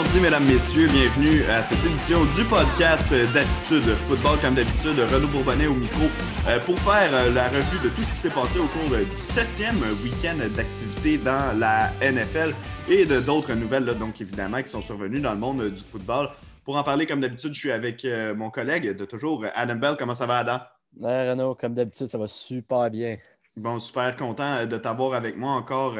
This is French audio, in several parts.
Mardi, mesdames, messieurs. Bienvenue à cette édition du podcast d'Attitude Football. Comme d'habitude, Renaud Bourbonnais au micro euh, pour faire euh, la revue de tout ce qui s'est passé au cours euh, du septième week-end d'activité dans la NFL et de d'autres nouvelles, donc évidemment, qui sont survenues dans le monde du football. Pour en parler, comme d'habitude, je suis avec mon collègue de toujours, Adam Bell. Comment ça va, Adam? Ouais, Renaud, comme d'habitude, ça va super bien. Bon, super content de t'avoir avec moi encore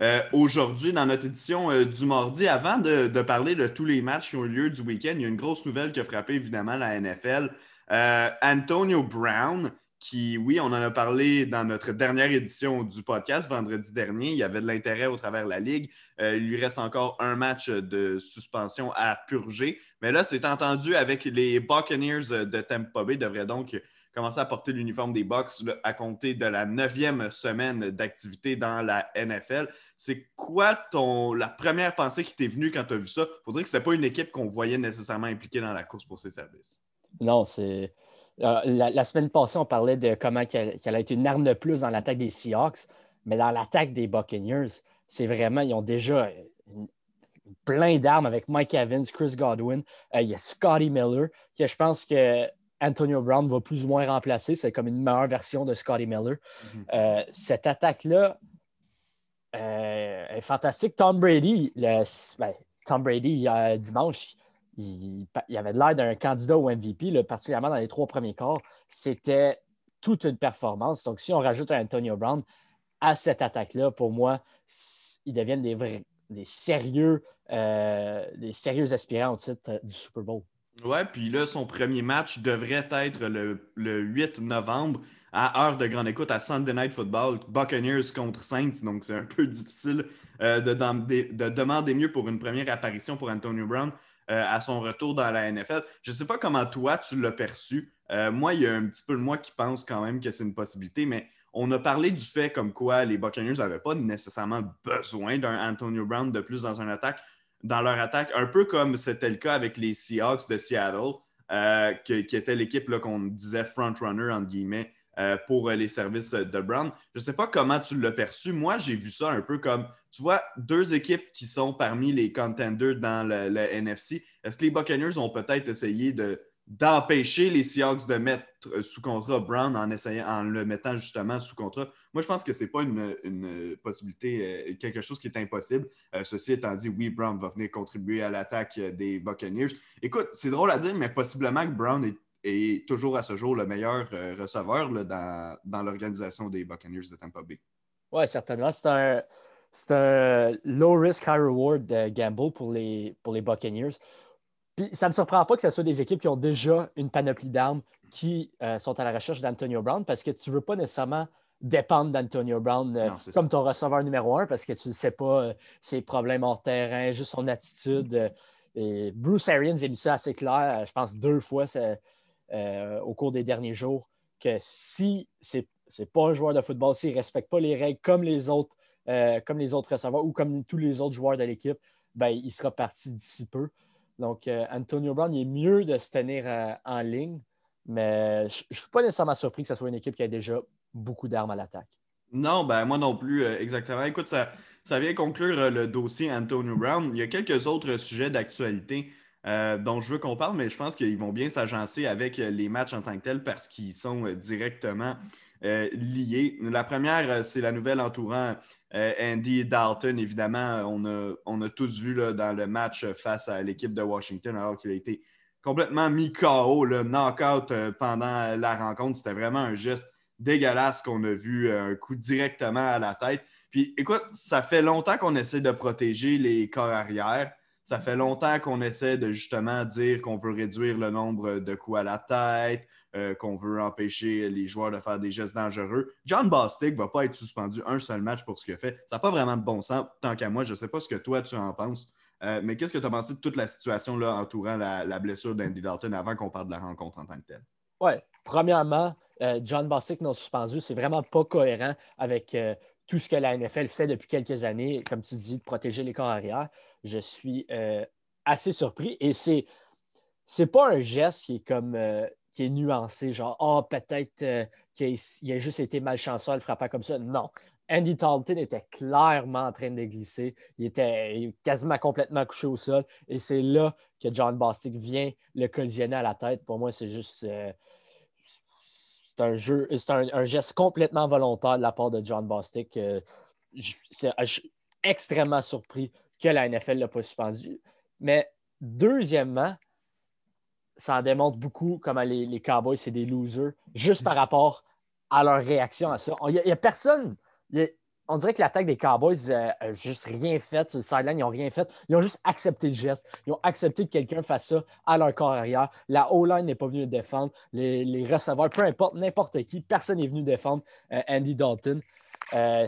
euh, aujourd'hui, dans notre édition euh, du mardi, avant de, parler de tous les matchs qui ont eu lieu du week-end, il y a une grosse nouvelle qui a frappé évidemment la NFL. Euh, Antonio Brown, qui, oui, on en a parlé dans notre dernière édition du podcast vendredi dernier. Il y avait de l'intérêt au travers de la Ligue. il lui reste encore un match de suspension à purger. Mais là, c'est entendu avec les Buccaneers de Tampa Bay. devrait donc commencer à porter l'uniforme des Bucks à compter de la neuvième semaine d'activité dans la NFL. C'est quoi ton, la première pensée qui t'est venue quand tu as vu ça? Il faudrait que ce n'était pas une équipe qu'on voyait nécessairement impliquée dans la course pour ses services. Non, c'est. Euh, la, semaine passée, on parlait de comment qu'elle, a été une arme de plus dans l'attaque des Seahawks, mais dans l'attaque des Buccaneers, c'est vraiment, ils ont déjà plein d'armes avec Mike Evans, Chris Godwin, euh, il y a Scotty Miller, que je pense que Antonio Brown va plus ou moins remplacer. C'est comme une meilleure version de Scotty Miller. Mhm. Euh, cette attaque-là euh, est fantastique. Tom Brady, le, ben, Tom Brady, dimanche, il, avait l'air d'un candidat au MVP, particulièrement dans les trois premiers quarts. C'était toute une performance. Donc, si on rajoute un Antonio Brown à cette attaque-là, pour moi, ils deviennent des, vrais, des, sérieux, euh, des sérieux aspirants au titre du Super Bowl. Ouais, puis là, son premier match devrait être le, 8 novembre à heure de grande écoute à Sunday Night Football, Buccaneers contre Saints. Donc, c'est un peu difficile euh, de, demander mieux pour une première apparition pour Antonio Brown euh, à son retour dans la NFL. Je ne sais pas comment toi, tu l'as perçu. Euh, moi, il y a un petit peu de moi qui pense quand même que c'est une possibilité, mais on a parlé du fait comme quoi les Buccaneers n'avaient pas nécessairement besoin d'un Antonio Brown de plus dans une attaque dans leur attaque, un peu comme c'était le cas avec les Seahawks de Seattle, euh, qui, était l'équipe qu'on disait front-runner, entre guillemets, euh, pour les services de Brown. Je ne sais pas comment tu l'as perçu. Moi, j'ai vu ça un peu comme, tu vois, deux équipes qui sont parmi les contenders dans le NFC. Est-ce que les Buccaneers ont peut-être essayé de d'empêcher les Seahawks de mettre sous contrat Brown en, essayant, en le mettant justement sous contrat? Moi, je pense que ce n'est pas une, possibilité, euh, quelque chose qui est impossible. Euh, ceci étant dit, oui, Brown va venir contribuer à l'attaque des Buccaneers. Écoute, c'est drôle à dire, mais possiblement que Brown est, toujours à ce jour le meilleur euh, receveur dans, l'organisation des Buccaneers de Tampa Bay. Oui, certainement. C'est un, un low risk, high reward gamble pour les, pour les Buccaneers ça ne me surprend pas que ce soit des équipes qui ont déjà une panoplie d'armes qui euh, sont à la recherche d'Antonio Brown parce que tu ne veux pas nécessairement dépendre d'Antonio Brown euh, comme ton receveur numéro un parce que tu ne sais pas euh, ses problèmes hors terrain, juste son attitude. et Bruce Arians a mis ça assez clair, je pense deux fois au cours des derniers jours, que si c'est n'est pas un joueur de football, s'il ne respecte pas les règles comme les autres, comme les autres receveurs ou comme tous les autres joueurs de l'équipe, ben, il sera parti d'ici peu. Donc, euh, Antonio Brown, il est mieux de se tenir euh, en ligne, mais je ne suis pas nécessairement surpris que ce soit une équipe qui a déjà beaucoup d'armes à l'attaque. Non, ben moi non plus, euh, exactement. Écoute, ça, ça vient conclure le dossier Antonio Brown. Il y a quelques autres sujets d'actualité dont je veux qu'on parle, mais je pense qu'ils vont bien s'agencer avec les matchs en tant que tels parce qu'ils sont directement liés. La première, c'est la nouvelle entourant euh, Andy Dalton, évidemment, on a, on a tous vu là, dans le match face à l'équipe de Washington, alors qu'il a été complètement mis KO, le knockout euh, pendant la rencontre. C'était vraiment un geste dégueulasse qu'on a vu, euh, un coup directement à la tête. Puis écoute, ça fait longtemps qu'on essaie de protéger les corps arrière. Ça fait longtemps qu'on essaie de justement dire qu'on veut réduire le nombre de coups à la tête, euh, qu'on veut empêcher les joueurs de faire des gestes dangereux. John Bostic ne va pas être suspendu un seul match pour ce qu'il fait. Ça n'a pas vraiment de bon sens, tant qu'à moi. Je ne sais pas ce que toi, tu en penses. Euh, mais qu'est-ce que tu as pensé de toute la situation là, entourant la, blessure d'Andy Dalton avant qu'on parle de la rencontre en tant que telle? Oui. Premièrement, euh, John Bostic non suspendu, c'est vraiment pas cohérent avec tout ce que la NFL fait depuis quelques années, comme tu dis, de protéger les corps arrière. Je suis assez surpris et c'est c'est pas un geste qui est comme qui est nuancé, genre, ah, peut-être euh, qu'il a, juste été malchanceux à le frapper comme ça. Non. Andy Dalton était clairement en train de glisser. Il était quasiment complètement couché au sol. Et c'est là que John Bostic vient le collisionner à la tête. Pour moi, c'est juste. C'est un jeu, c'est un, geste complètement volontaire de la part de John Bostic. Euh, je, suis extrêmement surpris que la NFL ne l'a pas suspendu. Mais deuxièmement, ça en démontre beaucoup comment les, Cowboys, c'est des losers, juste par rapport à leur réaction à ça. Il n'y a, personne. On dirait que l'attaque des Cowboys n'a juste rien fait sur le sideline. Ils n'ont rien fait. Ils ont juste accepté le geste. Ils ont accepté que quelqu'un fasse ça à leur corps arrière. La O-line n'est pas venue défendre. Les, receveurs, peu importe, n'importe qui, personne n'est venu défendre euh, Andy Dalton. Euh,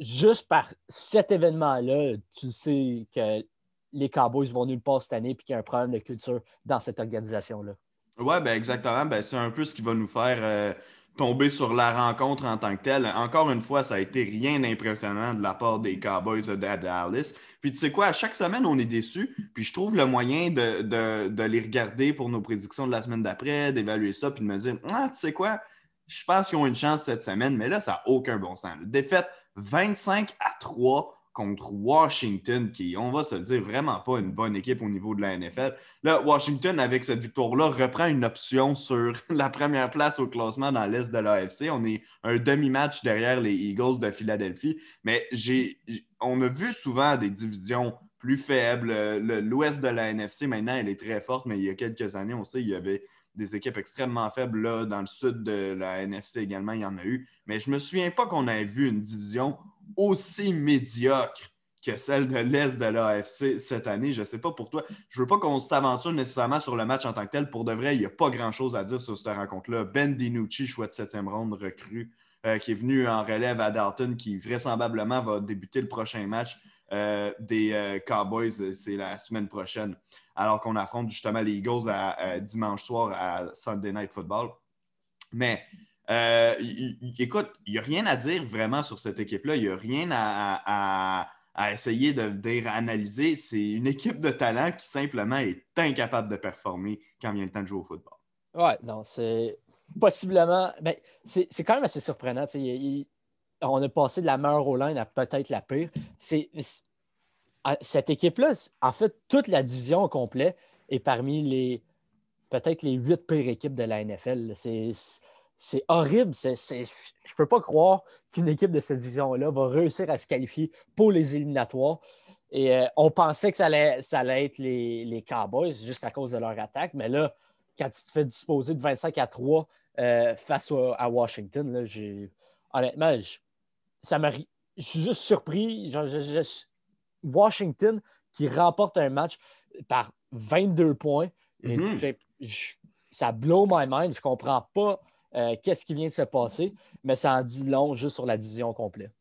juste par cet événement-là, tu sais que les Cowboys vont nulle part cette année et qu'il y a un problème de culture dans cette organisation-là. Oui, ben exactement. Ben, c'est un peu ce qui va nous faire euh, tomber sur la rencontre en tant que telle. Encore une fois, ça a été rien d'impressionnant de la part des Cowboys de Dallas. Puis tu sais quoi, à chaque semaine, on est déçus. Puis je trouve le moyen de, les regarder pour nos prédictions de la semaine d'après, d'évaluer ça, puis de me dire Ah, tu sais quoi, je pense qu'ils ont une chance cette semaine, mais là, ça n'a aucun bon sens. Défaite 25 à 3 contre Washington, qui, on va se dire, vraiment pas une bonne équipe au niveau de la NFL. Là, Washington, avec cette victoire-là, reprend une option sur la première place au classement dans l'Est de l'AFC. On est un demi-match derrière les Eagles de Philadelphie. Mais j'ai, on a vu souvent des divisions plus faibles. L'Ouest de la NFC, maintenant, elle est très forte, mais il y a quelques années, on sait, il y avait des équipes extrêmement faibles. Là, dans le sud de la NFC également, il y en a eu. Mais je ne me souviens pas qu'on ait vu une division aussi médiocre que celle de l'Est de l'AFC cette année. Je ne sais pas pour toi. Je ne veux pas qu'on s'aventure nécessairement sur le match en tant que tel. Pour de vrai, il n'y a pas grand-chose à dire sur cette rencontre-là. Ben DiNucci, choix de septième ronde recrue, euh, qui est venu en relève à Dalton, qui vraisemblablement va débuter le prochain match euh, des euh, Cowboys. C'est la semaine prochaine, alors qu'on affronte justement les Eagles à, dimanche soir à Sunday Night Football. Mais euh, écoute, il n'y a rien à dire vraiment sur cette équipe-là. Il n'y a rien à, essayer de dire, analyser. C'est une équipe de talent qui simplement est incapable de performer quand vient le temps de jouer au football. Ouais, non, c'est possiblement. Ben, c'est quand même assez surprenant. on a passé de la meilleure au line à peut-être la pire. C'est cette équipe-là, en fait, toute la division au complet est parmi les peut-être les huit pires équipes de la NFL. C'est c'est horrible. je ne peux pas croire qu'une équipe de cette division-là va réussir à se qualifier pour les éliminatoires. Et euh, on pensait que ça allait, ça allait être les, Cowboys juste à cause de leur attaque. Mais là, quand tu te fais disposer de 25 à 3 euh, face à, Washington, là, honnêtement, je, ça je suis juste surpris. Washington qui remporte un match par 22 points. Mm-hmm. ça blow my mind. Je ne comprends pas euh, qu'est-ce qui vient de se passer, mais ça en dit long juste sur la division complète.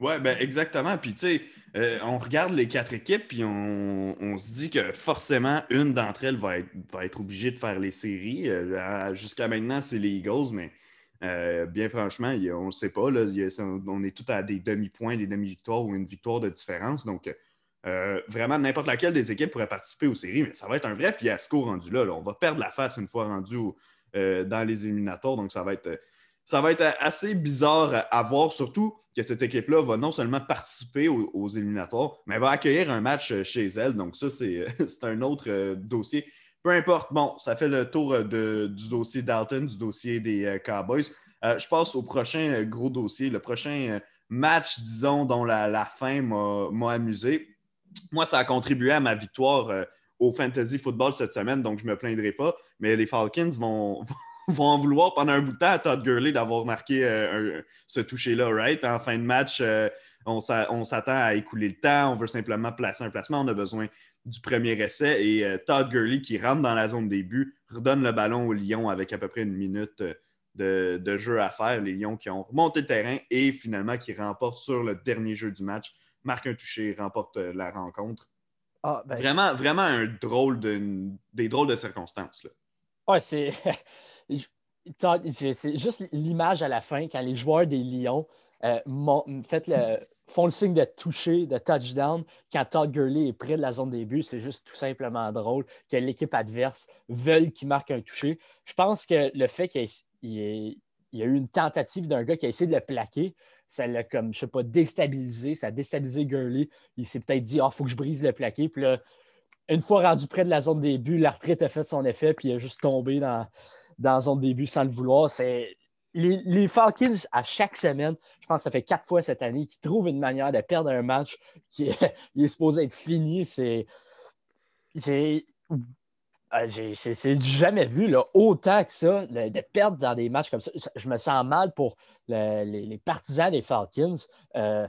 Oui, ben exactement. Puis, tu sais, euh, on regarde les quatre équipes, puis on, se dit que forcément, une d'entre elles va être, obligée de faire les séries. Euh, jusqu'à maintenant, c'est les Eagles, mais bien franchement, on ne sait pas. Là, on est tous à des demi-points, des demi-victoires ou une victoire de différence. Donc, vraiment, n'importe laquelle des équipes pourrait participer aux séries, mais ça va être un vrai fiasco rendu là. On va perdre la face une fois rendu au, euh, dans les éliminatoires. Donc, ça va être, ça va être assez bizarre à voir, surtout que cette équipe-là va non seulement participer aux, éliminatoires, mais va accueillir un match chez elle. Donc, ça, c'est un autre euh, dossier. Peu importe, bon, ça fait le tour de, du dossier Dalton, du dossier des euh, Cowboys. je passe au prochain gros dossier, le prochain match, disons, dont la, fin m'a amusé. Moi, ça a contribué à ma victoire au fantasy football cette semaine, donc je ne me plaindrai pas. Mais les Falcons vont, vont en vouloir pendant un bout de temps à Todd Gurley d'avoir marqué euh, ce toucher-là, right? En fin de match, euh, on s'attend à écouler le temps, on veut simplement placer un placement, on a besoin du premier essai. Et euh, Todd Gurley, qui rentre dans la zone début, redonne le ballon aux Lions avec à peu près une minute de, de, jeu à faire. Les Lions qui ont remonté le terrain et finalement qui remportent sur le dernier jeu du match, marquent un toucher, remportent la rencontre. Ah, ben, vraiment, vraiment un drôle de, des drôles de circonstances. Là. Ouais, c'est. c'est juste l'image à la fin quand les joueurs des Lions euh, font le signe de toucher, de touchdown, quand Todd Gurley est près de la zone des buts. C'est juste tout simplement drôle que l'équipe adverse veuille qu'il marque un toucher. Je pense que le fait qu'il ait, il y a eu une tentative d'un gars qui a essayé de le plaquer. Ça l'a, comme, je sais pas, déstabilisé. Ça a déstabilisé Gurley. Il s'est peut-être dit, ah, il faut que je brise le plaqué. Puis là, une fois rendu près de la zone début, l'arthrite a fait son effet, puis il a juste tombé dans, dans la zone début sans le vouloir. C'est. Les, Falcons, à chaque semaine, je pense que ça fait quatre fois cette année, qui trouvent une manière de perdre un match qui est, supposé être fini. C'est. J'ai ah, c'est jamais vu là, autant que ça, de, perdre dans des matchs comme ça. Je me sens mal pour les, partisans des Falcons. Euh,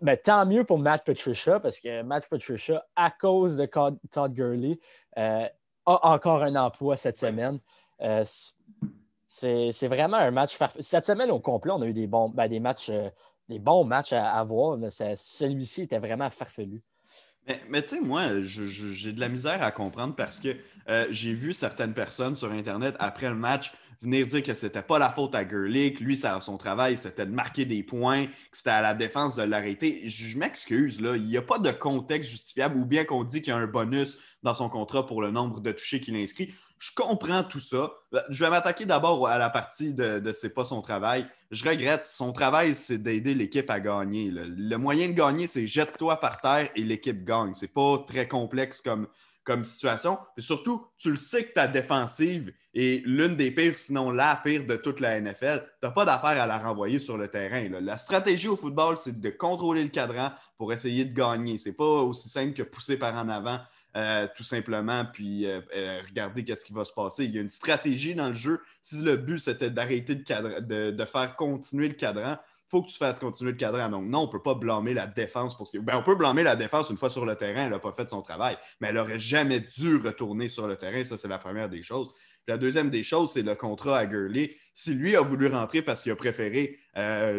mais tant mieux pour Matt Patricia, parce que Matt Patricia, à cause de Todd Gurley, euh, a encore un emploi cette semaine. Euh, c'est vraiment un match. Cette semaine au complet, on a eu des bons, ben, des matchs, des bons matchs à, à voir, mais celui-ci était vraiment farfelu. Mais, tu sais, moi, j'ai de la misère à comprendre parce que euh, j'ai vu certaines personnes sur Internet après le match venir dire que c'était pas la faute à que lui, ça, son travail, c'était de marquer des points, que c'était à la défense de l'arrêter. Je, m'excuse, là, il n'y a pas de contexte justifiable ou bien qu'on dit qu'il y a un bonus dans son contrat pour le nombre de touchés qu'il inscrit. Je comprends tout ça. Euh, je vais m'attaquer d'abord à la partie de, de c'est pas son travail. Je regrette. Son travail, c'est d'aider l'équipe à gagner. Le, moyen de gagner, c'est jette-toi par terre et l'équipe gagne. C'est pas très complexe comme, comme situation. Et surtout, tu le sais que ta défensive est l'une des pires, sinon la pire de toute la NFL. Tu n'as pas d'affaire à la renvoyer sur le terrain. La stratégie au football, c'est de contrôler le cadran pour essayer de gagner. C'est pas aussi simple que pousser par en avant euh, tout simplement, puis euh, euh, regarder qu'est-ce qui va se passer. Il y a une stratégie dans le jeu. Si le but, c'était d'arrêter de, de, faire continuer le cadran, faut que tu fasses continuer le cadran. Donc, non, on ne peut pas blâmer la défense pour ce ben, on peut blâmer la défense une fois sur le terrain, elle n'a pas fait son travail, mais elle n'aurait jamais dû retourner sur le terrain. Ça, c'est la première des choses. la deuxième des choses, c'est le contrat à Gurley. Si lui a voulu rentrer parce qu'il a préféré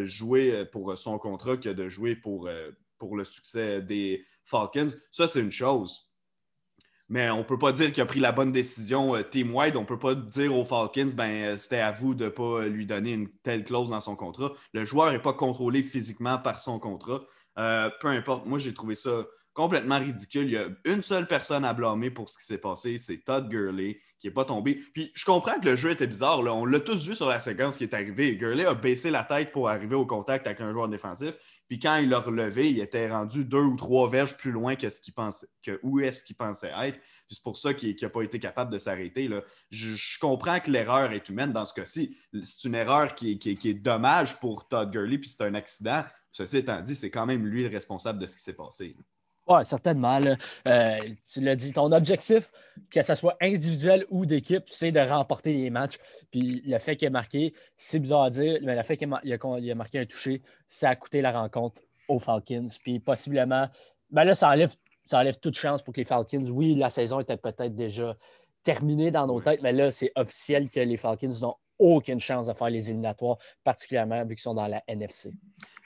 jouer pour son contrat que de jouer pour, pour le succès des Falcons, ça, c'est une chose mais on ne peut pas dire qu'il a pris la bonne décision euh, team-wide. On ne peut pas dire aux Falcons, ben, euh, c'était à vous de ne pas lui donner une telle clause dans son contrat. Le joueur n'est pas contrôlé physiquement par son contrat. Euh, peu importe, moi j'ai trouvé ça complètement ridicule. Il y a une seule personne à blâmer pour ce qui s'est passé, c'est Todd Gurley qui n'est pas tombé. Puis je comprends que le jeu était bizarre. On l'a tous vu sur la séquence qui est arrivée. Gurley a baissé la tête pour arriver au contact avec un joueur défensif. Puis quand il l'a relevé, il était rendu deux ou trois verges plus loin que ce qu'il pensait, que où est-ce qu'il pensait être. C'est pour ça qu'il n'a pas été capable de s'arrêter. Je, comprends que l'erreur est humaine dans ce cas-ci. C'est une erreur qui est, dommage pour Todd Gurley, puis c'est un accident. Ceci étant dit, c'est quand même lui le responsable de ce qui s'est passé. Oui, certainement. Euh, tu l'as dit, ton objectif, que ce soit individuel ou d'équipe, c'est de remporter les matchs. Puis le fait qu'il ait marqué, c'est bizarre à dire, mais le fait qu'il a, marqué un touché, ça a coûté la rencontre aux Falcons. Puis possiblement, ben là, ça enlève, ça enlève toute chance pour que les Falcons. Oui, la saison était peut-être déjà terminée dans nos têtes, mais là, c'est officiel que les Falcons n'ont aucune chance de faire les éliminatoires, particulièrement vu qu'ils sont dans la NFC.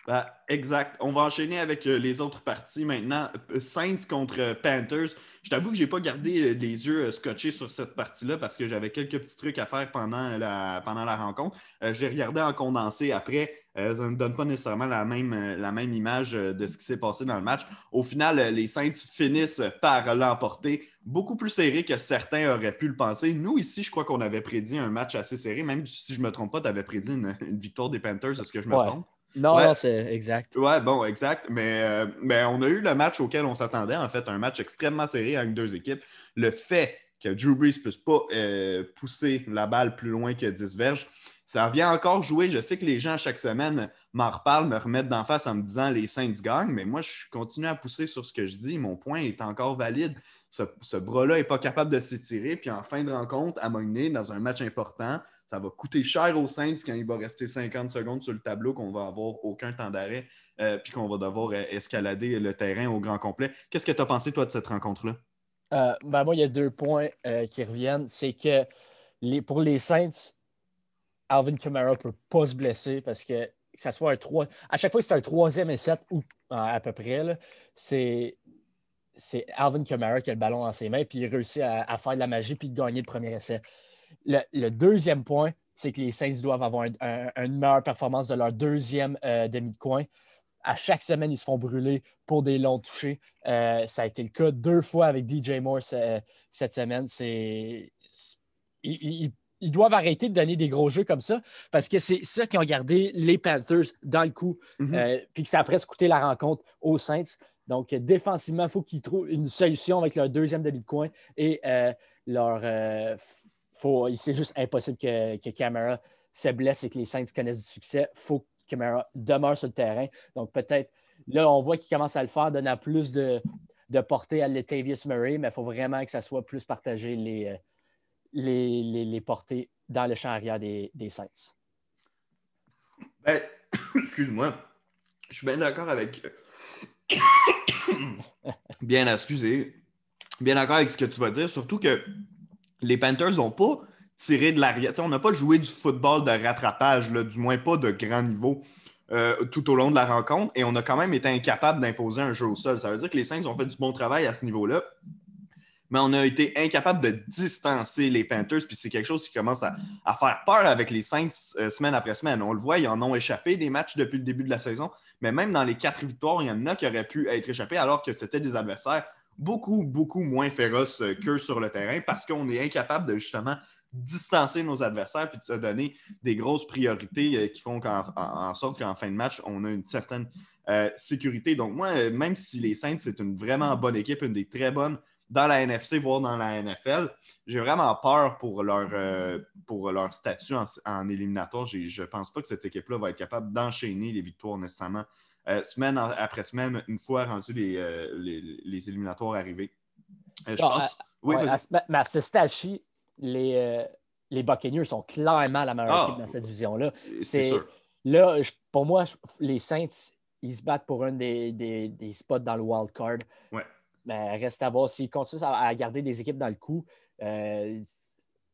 Ben, exact. On va enchaîner avec euh, les autres parties maintenant. Euh, Saints contre euh, Panthers. Je t'avoue que je n'ai pas gardé les yeux scotchés sur cette partie-là parce que j'avais quelques petits trucs à faire pendant la, pendant la rencontre. J'ai regardé en condensé après. ça ne me donne pas nécessairement la même, la même image de ce qui s'est passé dans le match. Au final, les Saints finissent par l'emporter. Beaucoup plus serré que certains auraient pu le penser. Nous, ici, je crois qu'on avait prédit un match assez serré. Même si je ne me trompe pas, tu avais prédit une, victoire des Panthers. Est-ce que je me trompe? Non, c'est exact. Ouais, bon, exact. Mais, euh, mais, on a eu le match auquel on s'attendait, en fait, un match extrêmement serré avec deux équipes. Le fait que Drew Brees ne puisse pas euh, pousser la balle plus loin que 10 verges, ça vient encore jouer. Je sais que les gens, chaque semaine, m'en reparlent, me remettent d'en face en me disant les Saints gagnent, mais moi, je continue à pousser sur ce que je dis. Mon point est encore valide. Ce, bras-là n'est pas capable de s'étirer. Puis en fin de rencontre, à Mogné, dans un match important, ça va coûter cher aux Saints quand il va rester 50 secondes sur le tableau, qu'on va avoir aucun temps d'arrêt, euh, puis qu'on va devoir euh, escalader le terrain au grand complet. Qu'est-ce que tu as pensé, toi, de cette rencontre-là? Euh, ben moi, il y a deux points qui reviennent. C'est que pour les Saints, Alvin Kamara ne peut pas se blesser parce que, que ça soit un 3. À chaque fois que c'est un troisième et 7 ou à peu près, c'est c'est Alvin Kamara qui a le ballon dans ses mains, puis il réussit à, à, faire de la magie puis de gagner le premier essai. Le, deuxième point, c'est que les Saints doivent avoir une meilleure performance de leur deuxième euh, demi de coin. À chaque semaine, ils se font brûler pour des longs touchés. Euh, ça a été le cas deux fois avec DJ Moore cette semaine. C'est, il, ils doivent arrêter de donner des gros jeux comme ça parce que c'est ça qui ont gardé les Panthers dans le coup, Mhm. euh, puis que ça a presque coûté la rencontre aux Saints. Donc, euh, défensivement, il faut qu'ils trouvent une solution avec leur deuxième demi de coin et euh, leur. C'est juste impossible que, que Camara se blesse et que les Saints connaissent du succès. Il faut que Camara demeure sur le terrain. Donc, peut-être, là, on voit qu'il commence à le faire, donnant plus de, de portée à Latavius Murray, mais il faut vraiment que ça soit plus partagé les, euh, les, les, les portées dans le champ arrière des, des Saints. Ben, excuse-moi. Je suis bien d'accord avec. bien, excusez. Bien d'accord avec ce que tu vas dire. Surtout que les Panthers n'ont pas tiré de l'arrière. On n'a pas joué du football de rattrapage, du moins pas de grand niveau. euh, tout au long de la rencontre et on a quand même été incapable d'imposer un jeu au sol. Ça veut dire que les Saints ont fait du bon travail à ce niveau-là, mais on a été incapable de distancer les Panthers, puis c'est quelque chose qui commence à, à faire peur avec les Saints euh, semaine après semaine. On le voit, ils en ont échappé des matchs depuis le début de la saison, mais même dans les quatre victoires, il y en a qui auraient pu être échappés alors que c'était des adversaires beaucoup, beaucoup moins féroces euh, qu'eux sur le terrain parce qu'on est incapable de justement distancer nos adversaires puis de se donner des grosses priorités euh, qui font qu'en en, sorte qu'en fin de match, on a une certaine euh, sécurité. Donc, moi, même si les Saints, c'est une vraiment bonne équipe, une des très bonnes dans la NFC, voire dans la NFL, j'ai vraiment peur pour leur, pour leur statut en, éliminatoire. Je ne pense pas que cette équipe-là va être capable d'enchaîner les victoires nécessairement euh, semaine après semaine, une fois rendu les, euh, les, les éliminatoires arrivés. Euh, je Bon, pense. oui, Ouais, à ce- mais à ce stade-ci, les, les Buccaneers sont clairement la meilleure Ah, équipe dans cette division-là. c'est. Là, je- pour moi, les Saints, ils se battent pour un des, des- des spots dans le wild card. Ouais. Mais reste à voir s'ils continuent à, à garder des équipes dans le coup.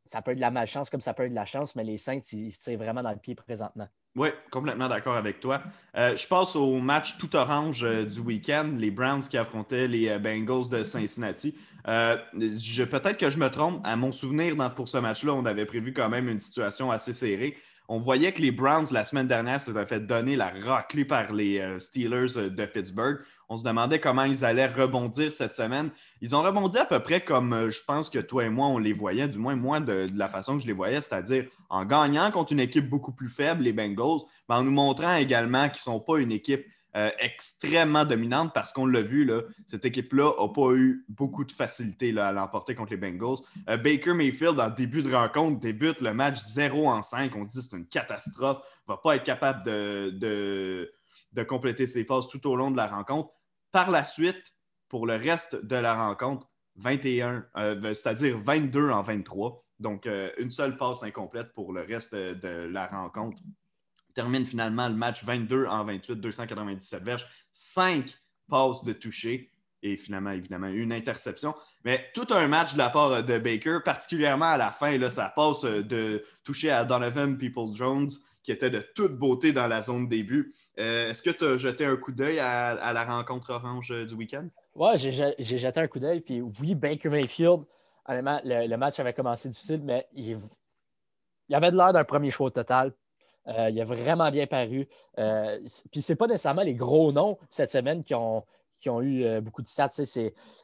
ça peut être de la malchance comme ça peut être de la chance, mais les Saints, ils, ils se tirent vraiment dans le pied présentement. Oui, complètement d'accord avec toi. Euh, je passe au match tout orange euh, du week-end, les Browns qui affrontaient les euh, Bengals de Cincinnati. Peut-être que je me trompe. À mon souvenir, pour ce match-là, on avait prévu quand même une situation assez serrée. On voyait que les Browns, la semaine dernière, s'étaient fait donner la raclée par les Steelers de Pittsburgh. On se demandait comment ils allaient rebondir cette semaine. Ils ont rebondi à peu près comme euh, je pense que toi et moi, on les voyait, du moins moi, de, la façon que je les voyais, c'est-à-dire en gagnant contre une équipe beaucoup plus faible, les Bengals, mais en nous montrant également qu'ils ne sont pas une équipe euh, extrêmement dominante parce qu'on l'a vu, là, cette équipe-là n'a pas eu beaucoup de facilité à l'emporter contre les Bengals. Euh, Baker Mayfield, en début de rencontre, débute le match 0 en 5. On dit que c'est une catastrophe. Ne va pas être capable de compléter ses passes tout au long de la rencontre. Par la suite, pour le reste de la rencontre, 21, euh, c'est-à-dire 22 en 23. Donc, euh, une seule passe incomplète pour le reste de, de la rencontre. Termine finalement le match 22 en 28, 297 verges, 5 passes de toucher et finalement, évidemment, une interception. Mais tout un match de la part de Baker, particulièrement à la fin, là, ça passe de toucher à Donovan Peoples-Jones, qui était de toute beauté dans la zone début. Euh, Est-ce que tu as jeté un coup d'œil à, la rencontre orange euh, du week-end? Ouais, j'ai jeté un coup d'œil. Puis oui, Baker Mayfield, honnêtement, le, match avait commencé difficile, mais il, il avait de l'air d'un premier choix total. Euh, il a vraiment bien paru. Euh, puis c'est pas nécessairement les gros noms cette semaine qui ont, qui ont eu beaucoup de stats.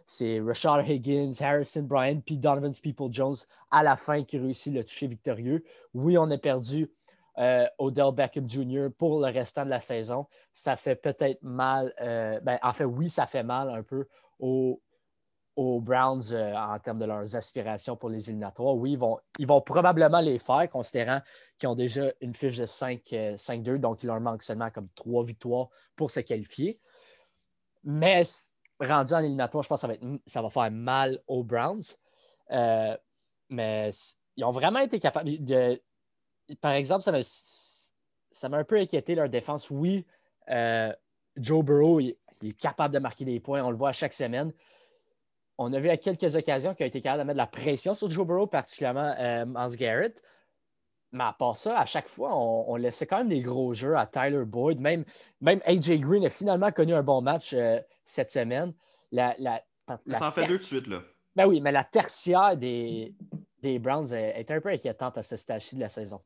C'est Rashard Higgins, Harrison Bryant, puis Donovan People Jones à la fin qui réussit le toucher victorieux. Oui, on a perdu euh, Odell Beckham Jr. pour le restant de la saison. Ça fait peut-être mal. Euh, ben, en fait, oui, ça fait mal un peu aux, aux Browns euh, en termes de leurs aspirations pour les éliminatoires. Oui, ils vont, ils vont probablement les faire, considérant qu'ils ont déjà une fiche de 5-2, euh, donc il leur manque seulement comme trois victoires pour se qualifier. Mais rendu en éliminatoire, je pense que ça va, être, ça va faire mal aux Browns. Mais ils ont vraiment été capables de. Par exemple, ça m'a, ça m'a un peu inquiété leur défense. Oui, euh, Joe Burrow, il, il, est capable de marquer des points, on le voit à chaque semaine. On a vu à quelques occasions qu'il a été capable de mettre de la pression sur Joe Burrow, particulièrement euh, Miles Garrett. Mais à part ça, à chaque fois, on, on, laissait quand même des gros jeux à Tyler Boyd. Même, même AJ Green a finalement connu un bon match euh, cette semaine. La, la, la ça en fait deux de suite, là. Ben oui, mais la tertiaire des, des Browns est, est, un peu inquiétante à ce stage-ci de la saison.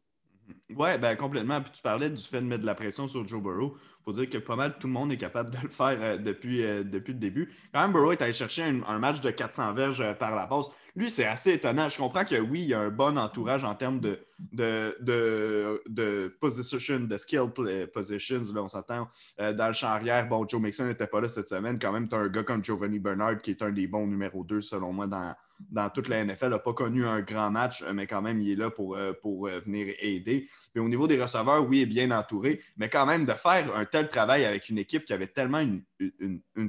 Oui, ben complètement. Puis tu parlais du fait de mettre de la pression sur Joe Burrow. Il faut dire que pas mal tout le monde est capable de le faire euh, depuis, euh, depuis le début. Quand même, Burrow est allé chercher un, match de 400 verges euh, par la passe. Lui, c'est assez étonnant. Je comprends que oui, il y a un bon entourage en termes de, de, de, de position, de skill positions. Là, on s'entend dans le champ arrière. Bon, Joe Mixon n'était pas là cette semaine. Quand même, tu as un gars comme Giovanni Bernard qui est un des bons numéro 2 selon moi dans, dans toute la NFL, n'a pas connu un grand match, euh, mais quand même, il est là pour, euh, euh, venir aider. Puis au niveau des receveurs, oui, il est bien entouré, mais quand même, de faire un tel travail avec une équipe qui avait tellement une,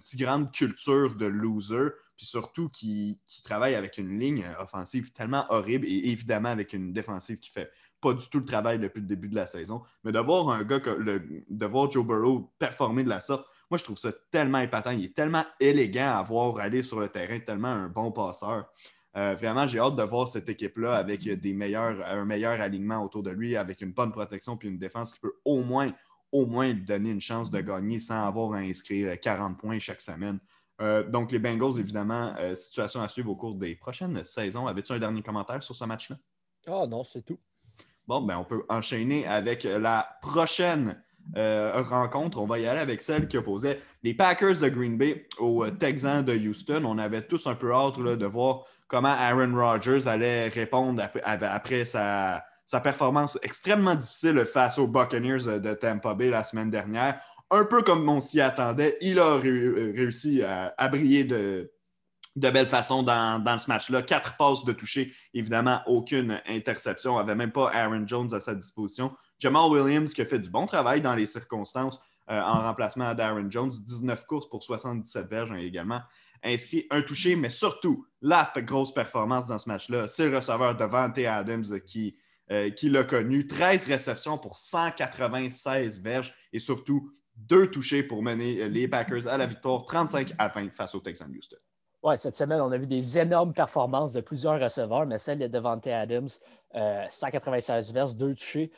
si grande culture de loser, puis surtout qui, travaille avec une ligne offensive tellement horrible et évidemment avec une défensive qui fait pas du tout le travail depuis le début de la saison. Mais de voir un gars, de voir Joe Burrow performer de la sorte, moi, je trouve ça tellement épatant. Il est tellement élégant à voir aller sur le terrain, tellement un bon passeur. Euh, vraiment, j'ai hâte de voir cette équipe-là avec des meilleurs, un meilleur alignement autour de lui, avec une bonne protection puis une défense qui peut au moins, au moins lui donner une chance de gagner sans avoir à inscrire 40 points chaque semaine. Euh, donc, les Bengals, évidemment, euh, situation à suivre au cours des prochaines saisons. Avais-tu un dernier commentaire sur ce match-là? Ah non, c'est tout. Bon, ben, on peut enchaîner avec la prochaine euh, rencontre. On va y aller avec celle qui opposait les Packers de Green Bay aux euh, Texans de Houston. On avait tous un peu hâte de voir comment Aaron Rodgers allait répondre après, sa, performance extrêmement difficile face aux Buccaneers de Tampa Bay la semaine dernière. Un peu comme on s'y attendait, il a euh, réussi à, briller de, de belle façon dans, dans ce match-là. Quatre passes de toucher, évidemment, aucune interception. On n'avait même pas Aaron Jones à sa disposition. Jamal Williams qui a fait du bon travail dans les circonstances euh, en remplacement d'Aaron Jones. 19 courses pour 77 verges également inscrit un touché, mais surtout la grosse performance dans ce match-là, c'est le receveur Devante Adams qui, euh, qui l'a connu. 13 réceptions pour 196 verges et surtout deux touchés pour mener euh, les Packers à la victoire 35 à 20 face aux Texans Houston. Oui, cette semaine, on a vu des énormes performances de plusieurs receveurs, mais celle de Devante Adams, 196 verges, deux touchés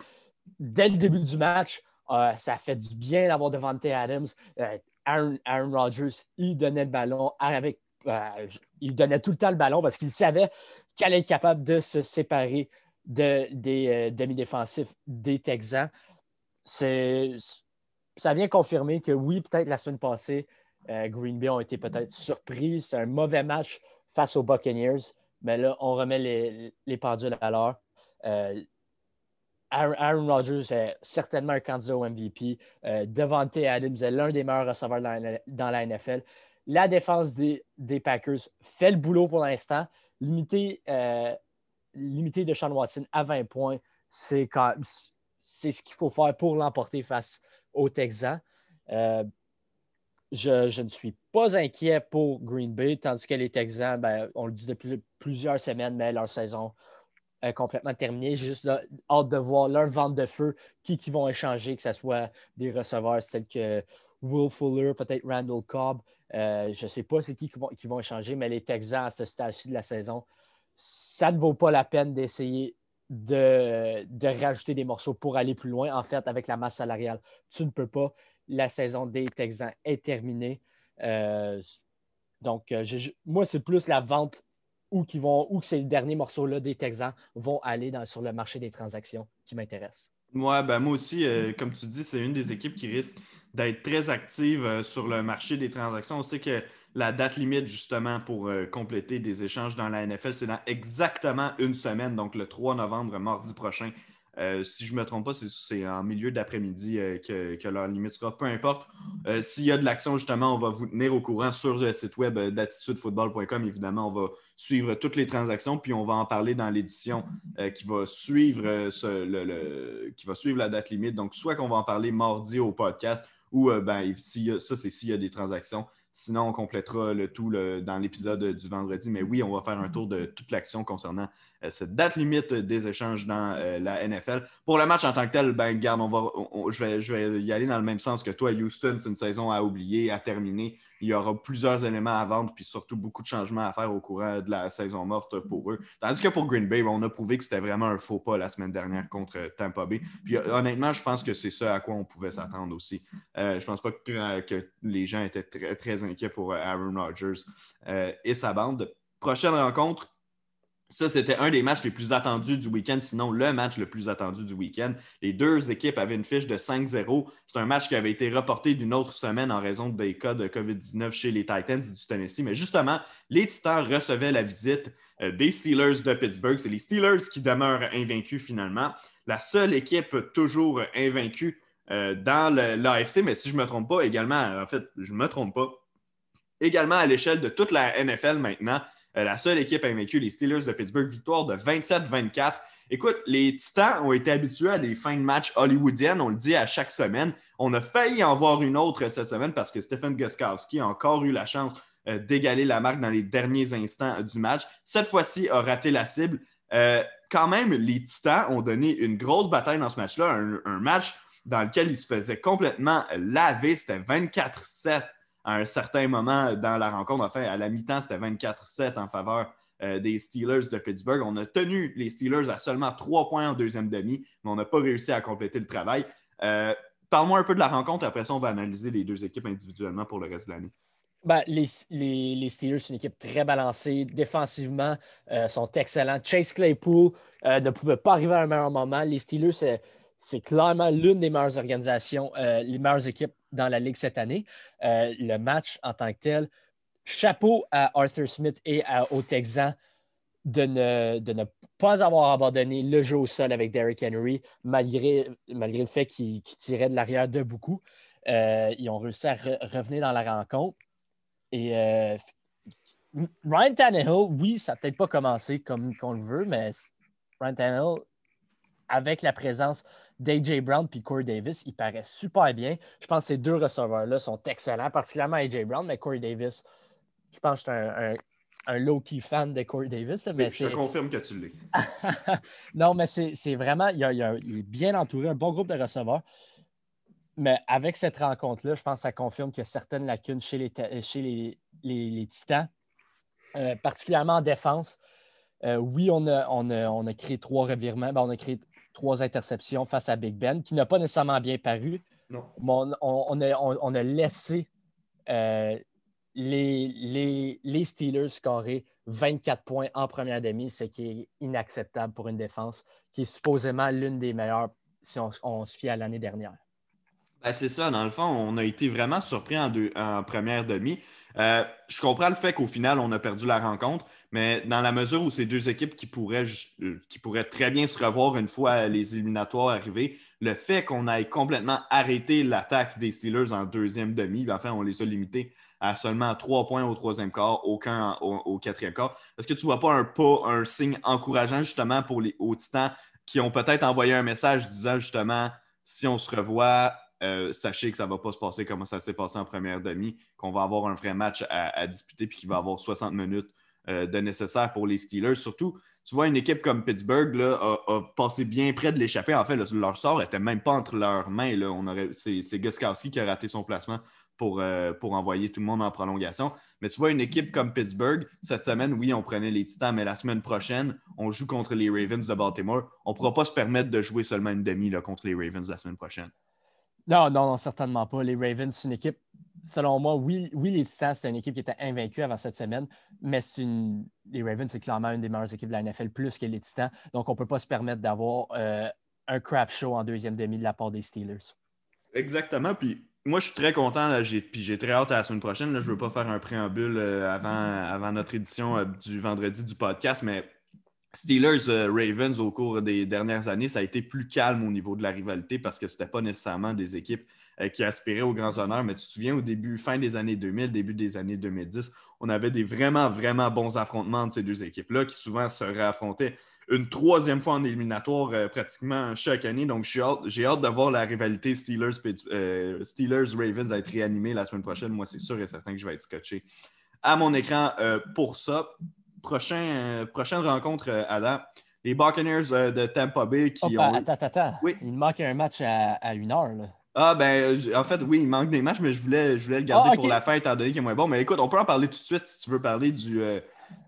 dès le début du match, euh, ça fait du bien d'avoir Devante Adams. Euh, Aaron, Rodgers, il donnait le ballon avec. Euh, il donnait tout le temps le ballon parce qu'il savait qu'il allait capable de se séparer des demi-défensifs des Texans. Ça vient confirmer que oui, peut-être la semaine passée, Green Bay ont été peut-être surpris. C'est un mauvais match face aux Buccaneers, mais là, on remet les, les pendules à l'heure. Aaron Rodgers est certainement un candidat au MVP. Euh, Devante Adams est l'un des meilleurs receveurs dans la, NFL. La défense des, Packers fait le boulot pour l'instant. Limité, euh, de Sean Watson à 20 points, c'est ce qu'il faut faire pour l'emporter face aux Texans. Euh, je, ne suis pas inquiet pour Green Bay, tandis que les Texans, ben, on le dit depuis plusieurs semaines, mais leur saison euh, complètement terminé. J'ai juste hâte de voir leur vente de feu, qui, qui vont échanger, que ce soit des receveurs tels que Will Fuller, peut-être Randall Cobb. Euh, je ne sais pas c'est qui qui vont, qui vont échanger, mais les Texans à ce stade-ci de la saison, ça ne vaut pas la peine d'essayer de, de, rajouter des morceaux pour aller plus loin. En fait, avec la masse salariale, tu ne peux pas. La saison des Texans est terminée. Euh, donc, moi, c'est plus la vente ou, qui vont, ou que ces derniers morceaux-là des Texans vont aller sur le marché des transactions qui m'intéressent. Ouais, ben moi aussi, euh, comme tu dis, c'est une des équipes qui risque d'être très active euh, sur le marché des transactions. On sait que la date limite, justement, pour euh, compléter des échanges dans la NFL, c'est dans exactement une semaine, donc le 3 novembre, mardi prochain. Euh, si je ne me trompe pas, c'est en milieu d'après-midi euh, que, leur limite sera. Peu importe. Euh, s'il y a de l'action, justement, on va vous tenir au courant sur le site web d'attitudefootball.com. Évidemment, on va suivre toutes les transactions, puis on va en parler dans l'édition qui, va suivre qui va suivre la date limite. Donc, soit qu'on va en parler mardi au podcast, ou ben, ça, c'est s'il y a des transactions. Sinon, on complétera le tout dans l'épisode du vendredi. Mais oui, on va faire un tour de toute l'action concernant cette date limite des échanges dans euh, la NFL. Pour le match en tant que tel, ben, garde, on va, je, vais, y aller dans le même sens que toi. Houston, c'est une saison à oublier, à terminer. Il y aura plusieurs éléments à vendre, puis surtout beaucoup de changements à faire au courant de la saison morte pour eux. Tandis que pour Green Bay, ben, on a prouvé que c'était vraiment un faux pas la semaine dernière contre Tampa Bay. Puis honnêtement, je pense que c'est ça à quoi on pouvait s'attendre aussi. Euh, je pense pas que, les gens étaient très inquiets pour Aaron Rodgers et sa bande. Prochaine rencontre, Ça, c'était un des matchs les plus attendus du week-end, sinon le match le plus attendu du week-end. Les deux équipes avaient une fiche de 5-0. C'est un match qui avait été reporté d'une autre semaine en raison des cas de COVID-19 chez les Titans du Tennessee. Mais justement, les Titans recevaient la visite euh, des Steelers de Pittsburgh. C'est les Steelers qui demeurent invaincus finalement. La seule équipe toujours invaincue euh, dans l'AFC, mais si je ne me trompe pas, également, en fait, je ne me trompe pas, également à l'échelle de toute la NFL maintenant. Euh, la seule équipe invaincue, les Steelers de Pittsburgh, victoire de 27-24. Écoute, les Titans ont été habitués à des fins de match hollywoodiennes, on le dit à chaque semaine. On a failli en voir une autre cette semaine parce que Stephen Guskowski a encore eu la chance euh, d'égaler la marque dans les derniers instants du match. Cette fois-ci, a raté la cible. Euh, quand même, les Titans ont donné une grosse bataille dans ce match-là, un, match dans lequel ils se faisaient complètement laver. C'était 24-7 à un certain moment dans la rencontre. Enfin, à la mi-temps, c'était 24-7 en faveur euh, des Steelers de Pittsburgh. On a tenu les Steelers à seulement trois points en deuxième demi, mais on n'a pas réussi à compléter le travail. Euh, parle-moi un peu de la rencontre, après ça, on va analyser les deux équipes individuellement pour le reste de l'année. Ben, les, les, Steelers, c'est une équipe très balancée. Défensivement, euh, sont excellents. Chase Claypool ne pouvait pas arriver à un meilleur moment. Les Steelers, c'est clairement l'une des meilleures organisations, euh, les meilleures équipes dans la Ligue cette année. Euh, le match en tant que tel, chapeau à Arthur Smith et aux Texans de ne, pas avoir abandonné le jeu au sol avec Derrick Henry, malgré, malgré le fait qu'il tirait de l'arrière de beaucoup. Euh, ils ont réussi à revenir dans la rencontre. Et Ryan Tannehill, oui, ça n'a peut-être pas commencé comme on le veut, mais Ryan Tannehill avec la présence d'AJ Brown et Corey Davis, il paraît super bien. Je pense que ces deux receveurs-là sont excellents, particulièrement AJ Brown, mais Corey Davis, je pense que je suis un, low-key fan de Corey Davis. Mais je confirme que tu l'es. non, mais c'est vraiment, il, est bien entouré, un bon groupe de receveurs. Mais avec cette rencontre-là, je pense que ça confirme qu'il y a certaines lacunes chez les, chez les, Titans, euh, particulièrement en défense. Euh, oui, on a, on, a, créé trois revirements. Ben, on a créé trois interceptions face à Big Ben, qui n'a pas nécessairement bien paru. Non. on, a, laissé euh, les, les, Steelers scorer 24 points en première demi, ce qui est inacceptable pour une défense qui est supposément l'une des meilleures si on, se fie à l'année dernière. Ben, c'est ça, dans le fond, on a été vraiment surpris en, en première demi. Euh, je comprends le fait qu'au final, on a perdu la rencontre, mais dans la mesure où ces deux équipes qui pourraient, euh, qui pourraient très bien se revoir une fois les éliminatoires arrivés, le fait qu'on ait complètement arrêté l'attaque des Steelers en deuxième demi, ben, enfin, on les a limités à seulement trois points au troisième quart, aucun au, quatrième quart. Est-ce que tu ne vois pas un pas, un signe encourageant justement pour les aux Titans qui ont peut-être envoyé un message disant justement si on se revoit, euh, sachez que ça ne va pas se passer comme ça s'est passé en première demi, qu'on va avoir un vrai match à, disputer puis qu'il va avoir 60 minutes euh, de nécessaire pour les Steelers. Surtout, tu vois, une équipe comme Pittsburgh là, a, passé bien près de l'échapper. En fait, leur sort n'était même pas entre leurs mains. Là. On aurait, c'est, Guskowski qui a raté son placement pour, euh, pour envoyer tout le monde en prolongation. Mais tu vois, une équipe comme Pittsburgh, cette semaine, oui, on prenait les Titans, mais la semaine prochaine, on joue contre les Ravens de Baltimore. On ne pourra pas se permettre de jouer seulement une demi là, contre les Ravens la semaine prochaine. Non, non, non, certainement pas. Les Ravens, c'est une équipe, selon moi, oui, oui les Titans, c'est une équipe qui était invaincue avant cette semaine, mais les Ravens, c'est clairement une des meilleures équipes de la NFL, plus que les Titans. Donc, on ne peut pas se permettre d'avoir euh, un crap show en deuxième demi de la part des Steelers. Exactement. Puis moi, je suis très content. puis j'ai très hâte à la semaine prochaine. je ne veux pas faire un préambule euh, avant, avant notre édition euh, du vendredi du podcast, mais Steelers-Ravens euh, au cours des dernières années, ça a été plus calme au niveau de la rivalité parce que ce n'était pas nécessairement des équipes euh, qui aspiraient aux grands honneurs. Mais tu te souviens, au début, fin des années 2000, début des années 2010, on avait des vraiment, vraiment bons affrontements de ces deux équipes-là qui souvent se réaffrontaient une troisième fois en éliminatoire euh, pratiquement chaque année. Donc, j'ai hâte, de voir la rivalité Steelers-Ravens Steelers, être réanimée la semaine prochaine. Moi, c'est sûr et certain que je vais être scotché à mon écran pour ça prochain, euh, prochaine rencontre, euh, Adam. Les Buccaneers euh, de Tampa Bay qui ont. Attends, attends, Oui. Il manque un match à, une heure. Là. Ah, ben, en fait, oui, il manque des matchs, mais je voulais, je voulais le garder ah, pour la fin, étant donné qu'il est moins bon. Mais écoute, on peut en parler tout de suite si tu veux parler du,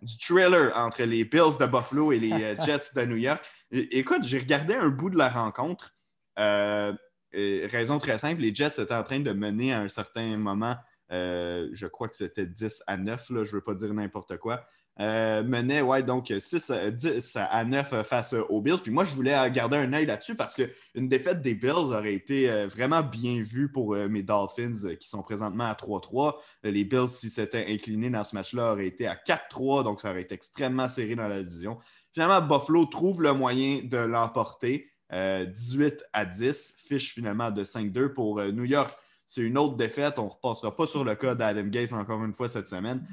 du thriller entre les Bills de Buffalo et les Jets de New York. écoute, j'ai regardé un bout de la rencontre. raison très simple, les Jets étaient en train de mener à un certain moment, je crois que c'était 10 à 9, là, je ne veux pas dire n'importe quoi. Euh, menait donc 6 à, 10 à 9 face aux Bills. Puis moi, je voulais garder un œil là-dessus parce qu'une défaite des Bills aurait été euh, vraiment bien vue pour euh, mes Dolphins qui sont présentement à 3-3. Les Bills, si c'était incliné dans ce match-là, auraient été à 4-3, donc ça aurait été extrêmement serré dans la division. Finalement, Buffalo trouve le moyen de l'emporter. 18 à 10, fiche finalement de 5-2 pour New York. C'est une autre défaite. On ne repassera pas sur le cas d'Adam Gates encore une fois cette semaine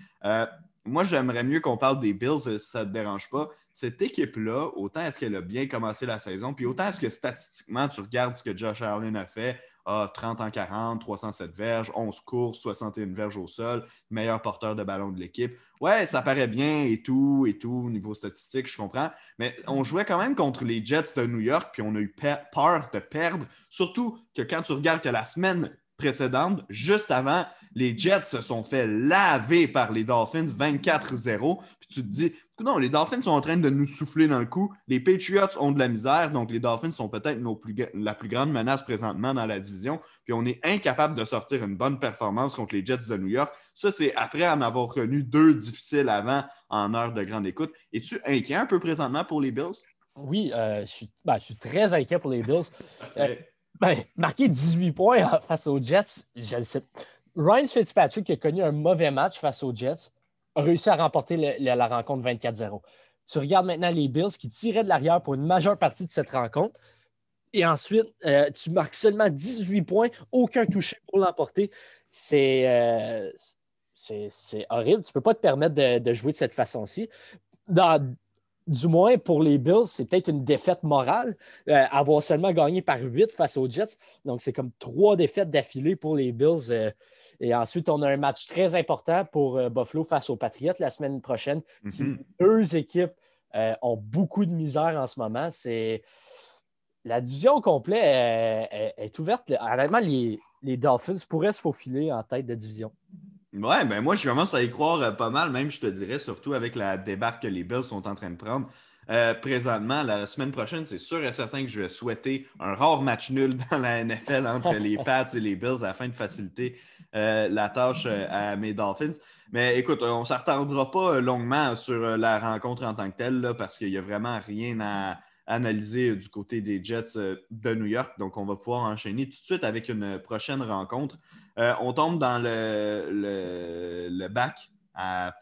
moi, j'aimerais mieux qu'on parle des Bills, si ça ne te dérange pas. Cette équipe-là, autant est-ce qu'elle a bien commencé la saison, puis autant est-ce que statistiquement, tu regardes ce que Josh Allen a fait, ah, 30 en 40, 307 verges, 11 courses, 61 verges au sol, meilleur porteur de ballon de l'équipe. Ouais, ça paraît bien et tout, et tout, au niveau statistique, je comprends. Mais on jouait quand même contre les Jets de New York, puis on a eu peur de perdre. Surtout que quand tu regardes que la semaine précédente, juste avant, les Jets se sont fait laver par les Dolphins 24-0. Puis tu te dis, non, les Dolphins sont en train de nous souffler dans le cou. Les Patriots ont de la misère, donc les Dolphins sont peut-être la plus grande menace présentement dans la division. Puis on est incapable de sortir une bonne performance contre les Jets de New York. Ça, c'est après en avoir connu deux difficiles avant en heure de grande écoute. Es-tu inquiet un peu présentement pour les Bills? Oui, euh, ben, je, suis, très inquiet pour les Bills. Euh, ben, marquer 18 points face aux Jets, je ne sais. Ryan Fitzpatrick, qui a connu un mauvais match face aux Jets, a réussi à remporter la rencontre 24-0. Tu regardes maintenant les Bills qui tiraient de l'arrière pour une majeure partie de cette rencontre. Et ensuite, euh, tu marques seulement 18 points, aucun touché pour l'emporter. Euh, c'est horrible. Tu ne peux pas te permettre de, de jouer de cette façon-ci. Dans, du moins pour les Bills, c'est peut-être une défaite morale, euh, avoir seulement gagné par 8 face aux Jets. Donc, c'est comme trois défaites d'affilée pour les Bills. Euh, et ensuite, on a un match très important pour euh, Buffalo face aux Patriots la semaine prochaine. Mhm. Deux équipes ont beaucoup de misère en ce moment. C'est La division au complet est, ouverte. Honnêtement, les, les Dolphins pourraient se faufiler en tête de division. Ouais, ben moi, je commence à y croire euh, pas mal, même, je te dirais, surtout avec la débarque que les Bills sont en train de prendre. Euh, présentement, la semaine prochaine, c'est sûr et certain que je vais souhaiter un rare match nul dans la NFL entre les Pats et les Bills afin de faciliter euh, la tâche à mes Dolphins. Mais écoute, on ne s'attardera pas longuement sur la rencontre en tant que telle, parce qu'il n'y a vraiment rien à analyser du côté des Jets de New York. Donc, on va pouvoir enchaîner tout de suite avec une prochaine rencontre. Euh, on tombe dans le, le, bac à,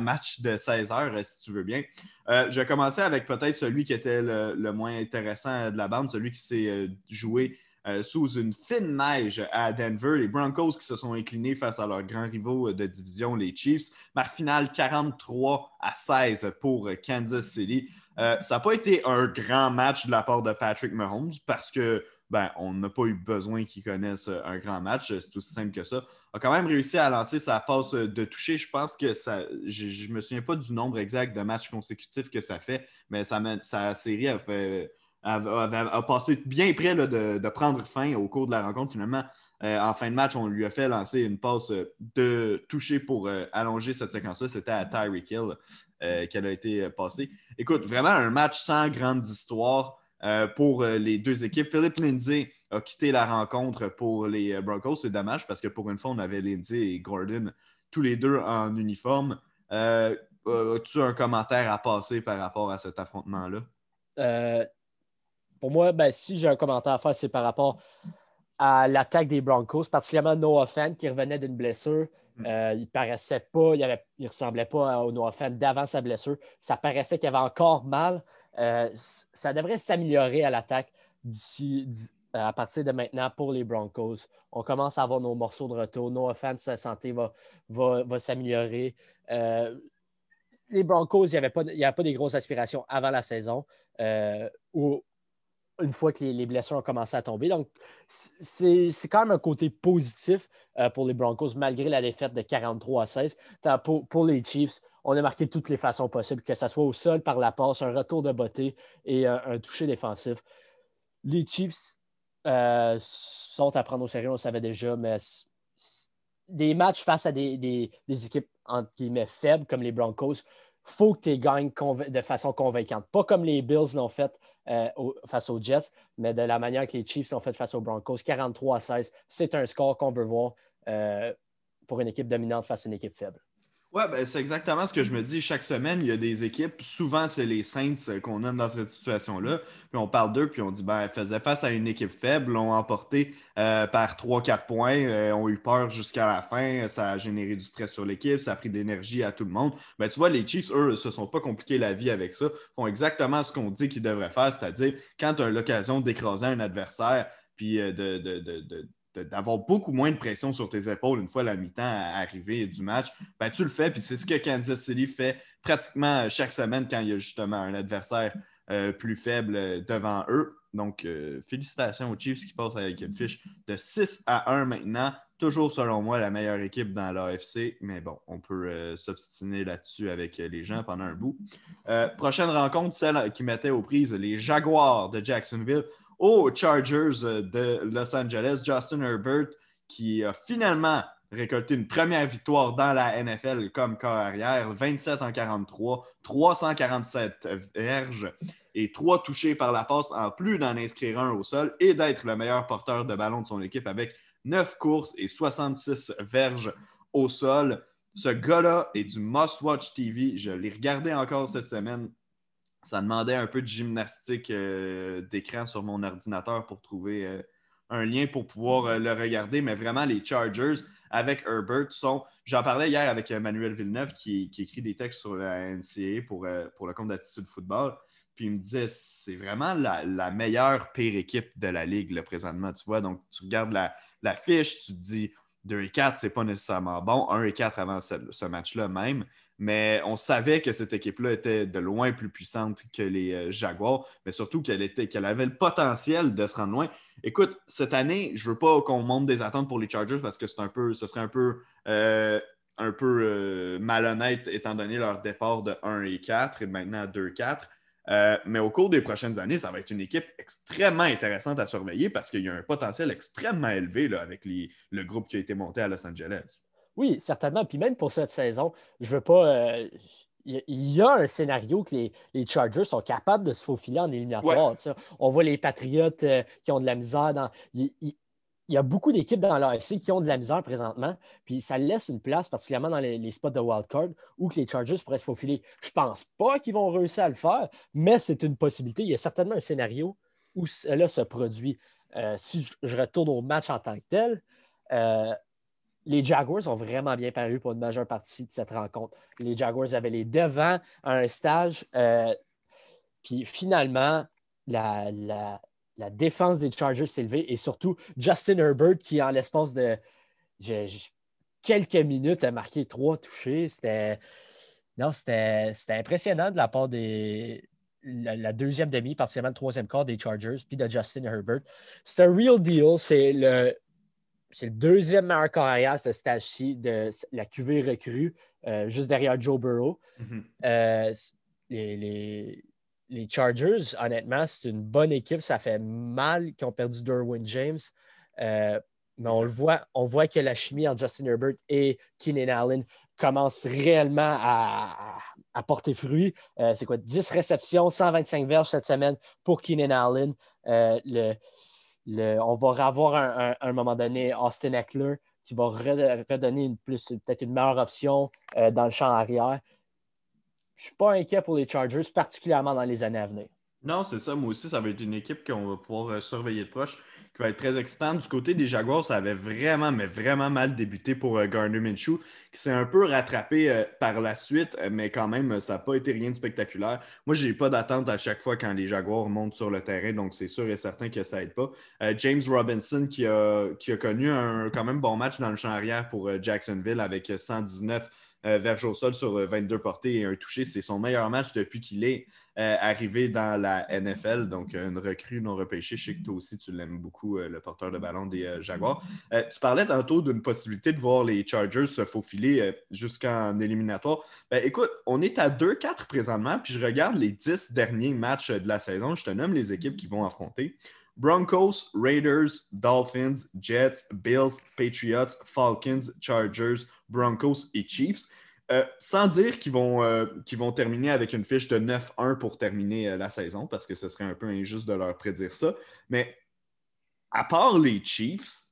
match de 16 heures, si tu veux bien. Euh, je vais commencer avec peut-être celui qui était le, moins intéressant de la bande, celui qui s'est euh, joué sous une fine neige à Denver. Les Broncos qui se sont inclinés face à leurs grands rivaux de division, les Chiefs. Marque finale 43 à 16 pour Kansas City. ça n'a pas été un grand match de la part de Patrick Mahomes parce que ben, on n'a pas eu besoin qu'ils connaissent euh, un grand match. C'est aussi simple que ça. A quand même réussi à lancer sa passe euh, de toucher. Je pense que ça. Je ne me souviens pas du nombre exact de matchs consécutifs que ça fait, mais sa série a, passé bien près de, prendre fin au cours de la rencontre. Finalement, euh, en fin de match, on lui a fait lancer une passe de toucher pour allonger cette séquence-là. C'était à Tyreek Hill qu'elle a été passée. Écoute, vraiment un match sans grande histoire. Euh, pour euh, les deux équipes. Philippe Lindsay a quitté la rencontre pour les euh, Broncos. C'est dommage parce que pour une fois, on avait Lindsay et Gordon tous les deux en uniforme. As-tu un commentaire à passer par rapport à cet affrontement-là? pour moi, ben, si j'ai un commentaire à faire, c'est par rapport à l'attaque des Broncos, particulièrement Noah Fan qui revenait d'une blessure. Mm. il paraissait pas, il, ne ressemblait pas au Noah Fan d'avant sa blessure. Ça paraissait qu'il avait encore mal. Euh, ça devrait s'améliorer à l'attaque d'ici à partir de maintenant pour les Broncos. On commence à avoir nos morceaux de retour. Nos offense, sa santé va, s'améliorer. Euh, les Broncos, il n'y avait, pas, des grosses aspirations avant la saison. Euh, une fois que les, blessures ont commencé à tomber. Donc, c'est quand même un côté positif pour les Broncos, malgré la défaite de 43 à 16. Pour, les Chiefs, on a marqué toutes les façons possibles, que ce soit au sol, par la passe, un retour de beauté et un, toucher défensif. Les Chiefs euh, sont à prendre au sérieux, on le savait déjà, mais des matchs face à des, équipes faibles comme les Broncos, faut que tu gagnes de façon convaincante. Pas comme les Bills l'ont fait euh, face aux Jets, mais de la manière que les Chiefs l'ont fait face aux Broncos. 43 à 16, c'est un score qu'on veut voir euh, pour une équipe dominante face à une équipe faible. Ouais, ben, c'est exactement ce que je me dis. Chaque semaine, il y a des équipes. Souvent, c'est les Saints euh, qu'on aime dans cette situation-là. Puis on parle d'eux, puis on dit, ben, elles faisaient face à une équipe faible, l'ont emporté euh, par 3-4 points, euh, ont eu peur jusqu'à la fin. Ça a généré du stress sur l'équipe, ça a pris de l'énergie à tout le monde. Ben, tu vois, les Chiefs, eux, se sont pas compliqués la vie avec ça. Font exactement ce qu'on dit qu'ils devraient faire, c'est-à-dire, quand tu as l'occasion d'écraser un adversaire, puis de, de d'avoir beaucoup moins de pression sur tes épaules une fois la mi-temps arrivée du match, ben, tu le fais. Puis c'est ce que Kansas City fait pratiquement chaque semaine quand il y a justement un adversaire euh, plus faible devant eux. Donc, euh, félicitations aux Chiefs qui passent avec une fiche de 6 à 1 maintenant. Toujours, selon moi, la meilleure équipe dans l'AFC. Mais bon, on peut euh, s'obstiner là-dessus avec les gens pendant un bout. prochaine rencontre, celle qui mettait aux prises les Jaguars de Jacksonville aux Chargers euh, de Los Angeles, Justin Herbert, qui a finalement récolté une première victoire dans la NFL comme corps arrière, 27 en 43, 347 verges et 3 touchés par la passe, en plus d'en inscrire un au sol et d'être le meilleur porteur de ballon de son équipe avec 9 courses et 66 verges au sol. Ce gars-là est du must-watch TV. Je l'ai regardé encore cette semaine ça demandait un peu de gymnastique euh, d'écran sur mon ordinateur pour trouver euh, un lien pour pouvoir euh, le regarder. Mais vraiment, les Chargers avec Herbert sont. J'en parlais hier avec Manuel Villeneuve qui, écrit des textes sur la NCA pour, pour le compte d'Attitude Football. Puis il me disait, c'est vraiment la, meilleure pire équipe de la ligue là, présentement. Tu vois, donc tu regardes la, fiche, tu te dis 2 et 4, c'est pas nécessairement bon. 1 et 4 avant ce match-là même mais on savait que cette équipe-là était de loin plus puissante que les euh, Jaguars, mais surtout qu'elle avait le potentiel de se rendre loin. Écoute, cette année, je veux pas qu'on monte des attentes pour les Chargers parce que c'est un peu, ce serait un peu, euh, un peu euh, malhonnête étant donné leur départ de 1 et 4 et maintenant à 2-4. mais au cours des prochaines années, ça va être une équipe extrêmement intéressante à surveiller parce qu'il y a un potentiel extrêmement élevé avec le groupe qui a été monté à Los Angeles. Oui, certainement. Puis même pour cette saison, je veux pas. Euh, il y a un scénario que les, Chargers sont capables de se faufiler en éliminatoire. On voit les Patriotes euh, qui ont de la misère dans. Il, y a beaucoup d'équipes dans l'AFC qui ont de la misère présentement, puis ça laisse une place, particulièrement dans les, spots de wildcard, où que les Chargers pourraient se faufiler. Je ne pense pas qu'ils vont réussir à le faire, mais c'est une possibilité. Il y a certainement un scénario où cela se produit. Euh, si je, retourne au match en tant que tel, les Jaguars ont vraiment bien paru pour une majeure partie de cette rencontre. Les Jaguars avaient les devants à un stage. Euh, puis finalement, la, défense des Chargers s'est levée et surtout Justin Herbert qui, en l'espace de quelques minutes, a marqué trois touchés. C'était. Non, c'était impressionnant de la part des, la, deuxième demi, particulièrement le troisième quart des Chargers, puis de Justin Herbert. C'est un real deal. C'est le, c'est le deuxième meilleur carrière, ce stage-ci de la QV recrue, euh, juste derrière Joe Burrow. Mm-hmm. Euh, les, Chargers, honnêtement, c'est une bonne équipe. Ça fait mal qu'ils ont perdu Derwin James. Euh, mais on le voit, on voit que la chimie entre Justin Herbert et Keenan Allen commence réellement à, porter fruit. c'est quoi? 10 réceptions, 125 verges cette semaine pour Keenan Allen. le, on va avoir un, un, moment donné Austin Eckler qui va redonner peut-être une meilleure option euh, dans le champ arrière. Je ne suis pas inquiet pour les Chargers, particulièrement dans les années à venir. Non, c'est ça. Moi aussi, ça va être une équipe qu'on va pouvoir euh, surveiller de proche qui va être très excitant. Du côté des Jaguars, ça avait vraiment, mais vraiment mal débuté pour euh, Garner Minshew, qui s'est un peu rattrapé euh, par la suite, euh, mais quand même, ça n'a pas été rien de spectaculaire. Moi, je n'ai pas d'attente à chaque fois quand les Jaguars montent sur le terrain, donc c'est sûr et certain que ça n'aide pas. James Robinson, qui a, qui a connu un quand même bon match dans le champ arrière pour Jacksonville avec 119 verges au sol sur 22 portées et un touché, c'est son meilleur match depuis qu'il est euh, arrivé dans la NFL, donc une recrue non repêchée. Je sais que toi aussi, tu l'aimes beaucoup, euh, le porteur de ballon des euh, Jaguars. tu parlais tantôt d'une possibilité de voir les Chargers se faufiler jusqu'en éliminatoire. Ben, écoute, on est à 2-4 présentement, puis je regarde les 10 derniers matchs de la saison. Je te nomme les équipes qui vont affronter. Broncos, Raiders, Dolphins, Jets, Bills, Patriots, Falcons, Chargers, Broncos et Chiefs. Euh, sans dire qu'ils vont, euh, vont terminer avec une fiche de 9-1 pour terminer euh, la saison, parce que ce serait un peu injuste de leur prédire ça. Mais à part les Chiefs,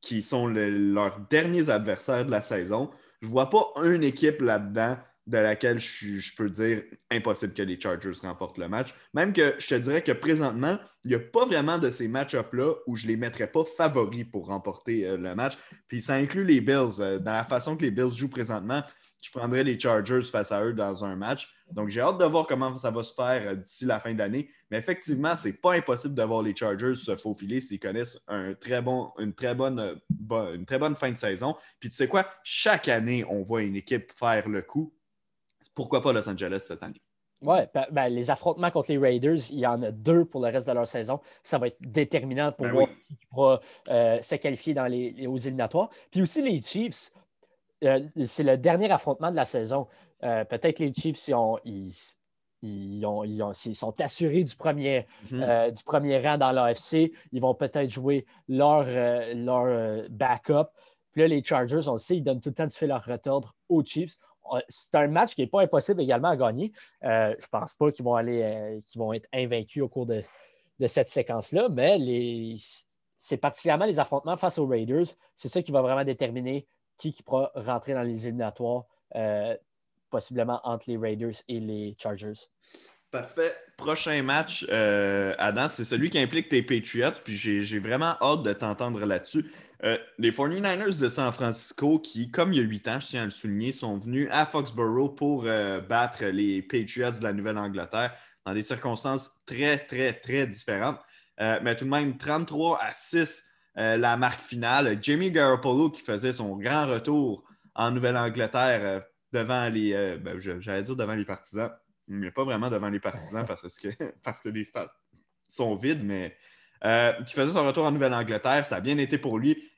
qui sont leurs derniers adversaires de la saison, je ne vois pas une équipe là-dedans de laquelle je, peux dire impossible que les Chargers remportent le match. Même que je te dirais que présentement, il n'y a pas vraiment de ces match-ups-là où je ne les mettrais pas favoris pour remporter le match. Puis ça inclut les Bills. Dans la façon que les Bills jouent présentement, je prendrais les Chargers face à eux dans un match. Donc j'ai hâte de voir comment ça va se faire euh, d'ici la fin de l'année. Mais effectivement, ce n'est pas impossible d'avoir les Chargers se faufiler s'ils connaissent un très bon, une, très bonne, une très bonne fin de saison. Puis tu sais quoi, chaque année, on voit une équipe faire le coup pourquoi pas Los Angeles cette année? Oui, ben, ben, les affrontements contre les Raiders, il y en a deux pour le reste de leur saison. Ça va être déterminant pour ben voir qui pourra euh, se qualifier dans les, aux éliminatoires. Puis aussi les Chiefs, euh, c'est le dernier affrontement de la saison. Euh, peut-être les Chiefs, ils, ils, sont assurés du premier, mm-hmm. du premier rang dans l'AFC. Ils vont peut-être jouer leur, leur backup. Puis là, les Chargers, on le sait, ils donnent tout le temps du fil à retordre aux Chiefs c'est un match qui n'est pas impossible également à gagner. Euh, je ne pense pas qu'ils vont aller euh, vont être invaincus au cours de, cette séquence-là, mais c'est particulièrement les affrontements face aux Raiders. C'est ça qui va vraiment déterminer qui, qui pourra rentrer dans les éliminatoires, euh, possiblement entre les Raiders et les Chargers. Parfait. Prochain match, Adam, c'est celui qui implique tes Patriots. Puis j'ai vraiment hâte de t'entendre là-dessus. Euh, les 49ers de San Francisco, qui, comme il y a huit ans, je tiens à le souligner, sont venus à Foxborough pour euh, battre les Patriots de la Nouvelle-Angleterre dans des circonstances très, très, très différentes. Euh, mais tout de même, 33 à 6, la marque finale. Jamie Garoppolo qui faisait son grand retour en Nouvelle-Angleterre devant les, ben, j'allais dire devant les partisans, mais pas vraiment devant les partisans parce que, parce que les stades sont vides, mais qui faisait son retour en Nouvelle-Angleterre. Ça a bien été pour lui.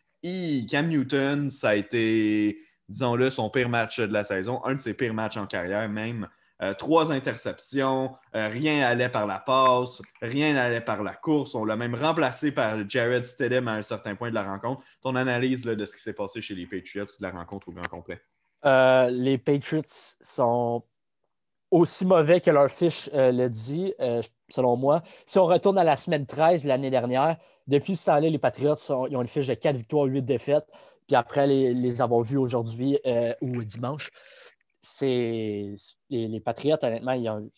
Cam Newton, ça a été, disons-le, son pire match de la saison, un de ses pires matchs en carrière même. Euh, trois interceptions, euh, rien n'allait par la passe, rien n'allait par la course. On l'a même remplacé par Jared Stidham à un certain point de la rencontre. Ton analyse de ce qui s'est passé chez les Patriots de la rencontre au grand complet? Euh, les Patriots sont aussi mauvais que leur fiche le dit, selon moi. Si on retourne à la semaine 13 l'année dernière, depuis ce temps-là, les Patriots ont une fiche de 4 victoires, 8 défaites. Puis après les, avoir vus aujourd'hui ou dimanche, c'est les, Patriots, honnêtement, ils ont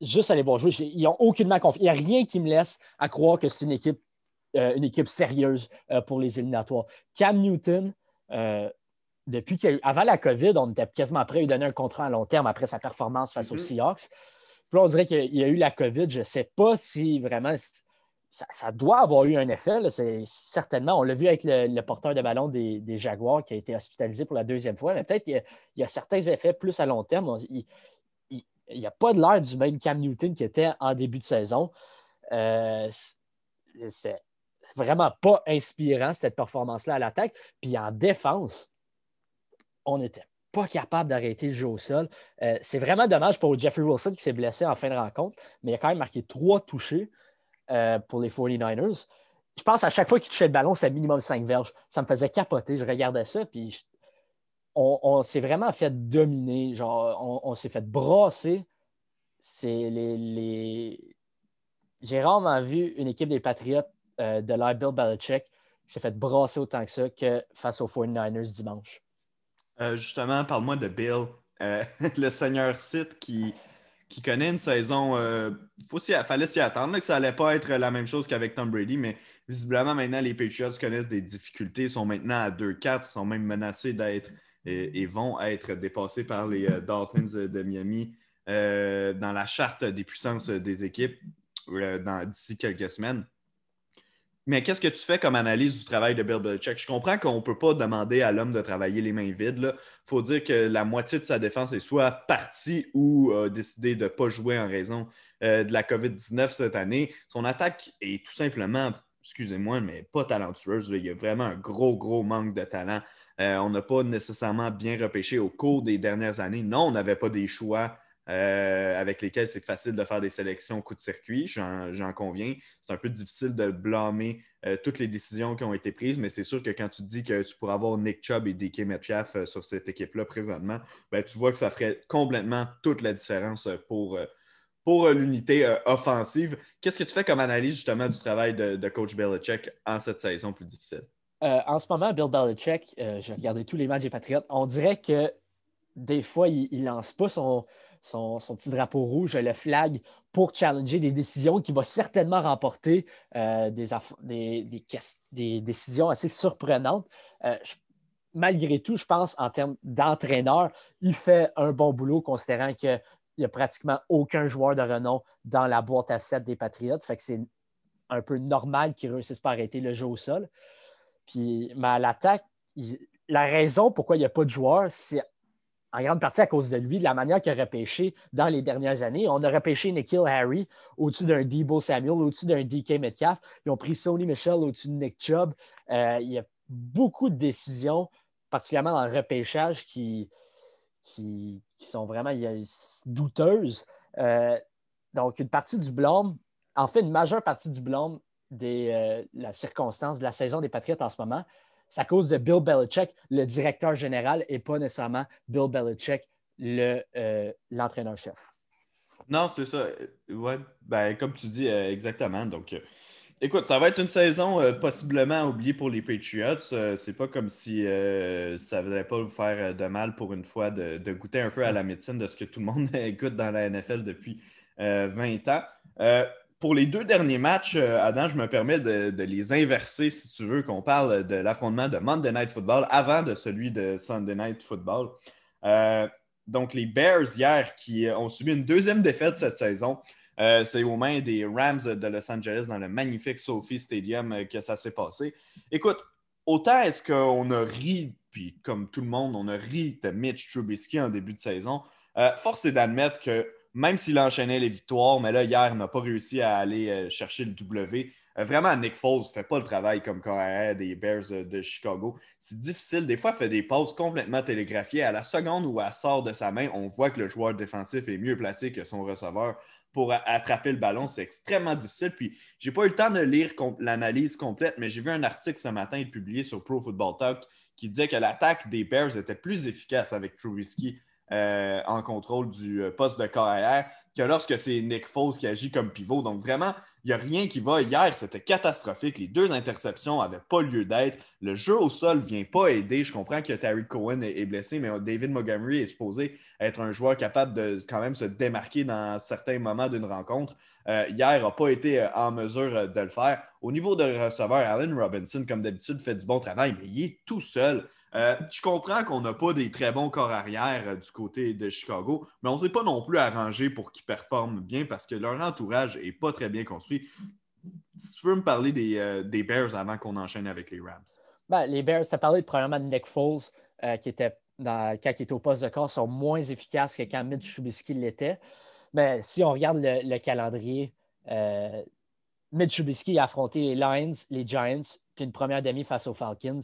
juste aller voir jouer. Ils n'ont aucunement confiance. Il n'y a rien qui me laisse à croire que c'est une équipe, euh, une équipe sérieuse euh, pour les éliminatoires. Cam Newton, depuis avant la COVID, on était quasiment prêt à lui donner un contrat à long terme après sa performance face aux mm-hmm. Seahawks. Puis là, on dirait qu'il y a eu la COVID. Je ne sais pas si vraiment ça, doit avoir eu un effet. certainement, on l'a vu avec le, porteur de ballon des, Jaguars qui a été hospitalisé pour la deuxième fois, mais peut-être il, y a certains effets plus à long terme. Il n'y a pas de l'air du même Cam Newton qui était en début de saison. Euh, c'est vraiment pas inspirant, cette performance-là à l'attaque. Puis en défense, on n'était pas capable d'arrêter le jeu au sol. Euh, c'est vraiment dommage pour Jeffrey Wilson qui s'est blessé en fin de rencontre, mais il a quand même marqué trois touchés. Euh, pour les 49ers. Je pense à chaque fois qu'il touchait le ballon, c'est minimum 5 verges. Ça me faisait capoter. Je regardais ça, puis on, s'est vraiment fait dominer. Genre, on, s'est fait brasser. C'est les, J'ai rarement vu une équipe des Patriots euh, de l'air Bill Belichick qui s'est fait brasser autant que ça que face aux 49ers dimanche. Euh, justement, parle-moi de Bill, le seigneur Sith qui qui connaît une saison. Euh, il fallait s'y attendre que ça n'allait pas être la même chose qu'avec Tom Brady, mais visiblement maintenant les Patriots connaissent des difficultés, sont maintenant à 2-4, sont même menacés d'être et, vont être dépassés par les euh, Dolphins de Miami euh, dans la charte des puissances des équipes d'ici quelques semaines. Mais qu'est-ce que tu fais comme analyse du travail de Bill Belichick? Je comprends qu'on ne peut pas demander à l'homme de travailler les mains vides. Il faut dire que la moitié de sa défense est soit partie ou a décidé de ne pas jouer en raison euh, de la COVID-19 cette année. Son attaque est tout simplement, excusez-moi, mais pas talentueuse. Il y a vraiment un gros, gros manque de talent. Euh, on n'a pas nécessairement bien repêché au cours des dernières années. Non, on n'avait pas des choix euh, avec lesquels c'est facile de faire des sélections coup de circuit, j'en conviens. C'est un peu difficile de blâmer euh, toutes les décisions qui ont été prises, mais c'est sûr que quand tu dis que tu pourrais avoir Nick Chubb et DK Metcalf euh, sur cette équipe-là présentement, ben, tu vois que ça ferait complètement toute la différence pour, pour l'unité offensive. Qu'est-ce que tu fais comme analyse justement du travail de, coach Belichick en cette saison plus difficile? En ce moment, Bill Belichick, j'ai regardé tous les matchs des Patriotes, on dirait que des fois, il ne lance pas son, son, petit drapeau rouge, le flag, pour challenger des décisions qui va certainement remporter euh, des, des, décisions assez surprenantes. malgré tout, je pense, en termes d'entraîneur, il fait un bon boulot considérant qu'il n'y a pratiquement aucun joueur de renom dans la boîte à 7 des Patriotes. Fait que c'est un peu normal qu'il ne réussisse pas à arrêter le jeu au sol. Puis, mais à l'attaque, la raison pourquoi il n'y a pas de joueur, c'est en grande partie à cause de lui, de la manière qu'il a repêché dans les dernières années. On a repêché Nikhil Harry au-dessus d'un Debo Samuel, au-dessus d'un DK Metcalf. Ils ont pris Sony Michel au-dessus de Nick Chubb. Euh, il y a beaucoup de décisions, particulièrement dans le repêchage, qui, qui, sont vraiment douteuses. Euh, donc, une partie du blâme, en fait, une majeure partie du blâme de euh, la circonstance de la saison des Patriotes en ce moment, c'est à cause de Bill Belichick, le directeur général, et pas nécessairement Bill Belichick, euh, l'entraîneur-chef. non, c'est ça. Ouais, ben, comme tu dis, euh, exactement. Donc, écoute, ça va être une saison possiblement oubliée pour les Patriots. c'est pas comme si ça ne pas vous faire de mal pour une fois de, de, goûter un peu à la médecine de ce que tout le monde écoute dans la NFL depuis 20 ans pour les deux derniers matchs, euh, Adam, je me permets de, les inverser, si tu veux, qu'on parle de l'affrontement de Monday Night Football avant de celui de Sunday Night Football. Euh, donc, les Bears, hier, qui ont subi une deuxième défaite cette saison, euh, c'est aux mains des Rams de Los Angeles dans le magnifique Sophie Stadium que ça s'est passé. Écoute, autant est-ce qu'on a ri, puis comme tout le monde, on a ri de Mitch Trubisky en début de saison, force est d'admettre que même s'il enchaînait les victoires, mais là, hier, il n'a pas réussi à aller euh, chercher le W. Euh, vraiment, Nick Foles ne fait pas le travail comme carrière des Bears de Chicago. C'est difficile. Des fois, il fait des passes complètement télégraphiées. À la seconde où elle sort de sa main, on voit que le joueur défensif est mieux placé que son receveur pour attraper le ballon. C'est extrêmement difficile. Puis, j'ai pas eu le temps de lire l'analyse complète, mais j'ai vu un article ce matin publié sur Pro Football Talk qui disait que l'attaque des Bears était plus efficace avec Trubisky euh, en contrôle du euh, poste de carrière que lorsque c'est Nick Foles qui agit comme pivot. Donc vraiment, il n'y a rien qui va. Hier, c'était catastrophique. Les deux interceptions n'avaient pas lieu d'être. Le jeu au sol ne vient pas aider. Je comprends que Terry Cohen est blessé, mais David Montgomery est supposé être un joueur capable de quand même se démarquer dans certains moments d'une rencontre. Euh, hier n'a pas été en mesure de le faire. Au niveau de receveur, Allen Robinson, comme d'habitude, fait du bon travail, mais il est tout seul. Euh, je comprends qu'on n'a pas des très bons corps arrière euh, du côté de Chicago, mais on ne s'est pas non plus arrangé pour qu'ils performent bien parce que leur entourage n'est pas très bien construit. Si tu veux me parler des, euh, Bears avant qu'on enchaîne avec les Rams? Ben, les Bears, tu as parlé probablement de Nick Foles, qui était dans, quand était au poste de corps, sont moins efficaces que quand Mitch Trubisky l'était. Mais si on regarde le, calendrier, Mitch Trubisky a affronté les Lions, les Giants, puis une première demi face aux Falcons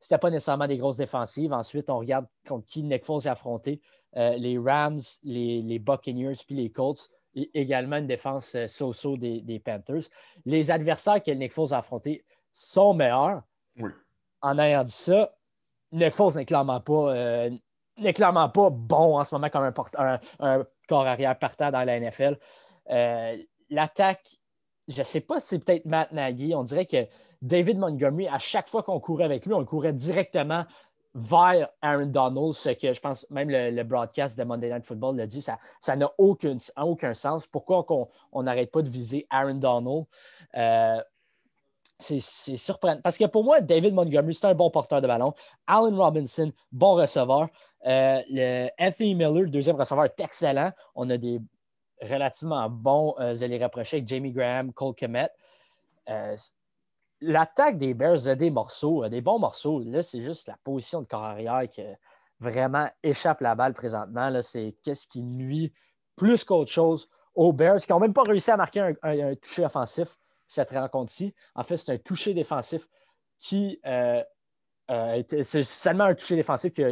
c'était pas nécessairement des grosses défensives. Ensuite, on regarde contre qui Nick Foles a affronté. Euh, les Rams, les, Buccaneers, puis les Colts. Et également une défense euh, so-so des, Panthers. Les adversaires que Nick Foles a affrontés sont meilleurs. En ayant dit ça, Nick Foles n'est clairement pas, euh, clairement pas bon en ce moment comme un, un, corps arrière partant dans la NFL. L'attaque, je ne sais pas si c'est peut-être Matt Nagy. On dirait que David Montgomery, à chaque fois qu'on courait avec lui, on courait directement vers Aaron Donald, ce que je pense même le, broadcast de Monday Night Football l'a dit, ça n'a aucun, aucun sens. Pourquoi on n'arrête pas de viser Aaron Donald? Euh, c'est surprenant. Parce que pour moi, David Montgomery, c'est un bon porteur de ballon. Allen Robinson, bon receveur. Euh, le Anthony Miller, deuxième receveur, est excellent. On a des relativement bons euh, allez rapprocher avec Jamie Graham, Cole Kemet l'attaque des Bears a des morceaux, des bons morceaux. Là, c'est juste la position de carrière qui vraiment échappe la balle présentement. C'est qu'est-ce qui nuit plus qu'autre chose aux Bears qui n'ont même pas réussi à marquer un, toucher offensif cette rencontre-ci. En fait, c'est un toucher défensif qui euh, euh, c'est seulement un toucher défensif qui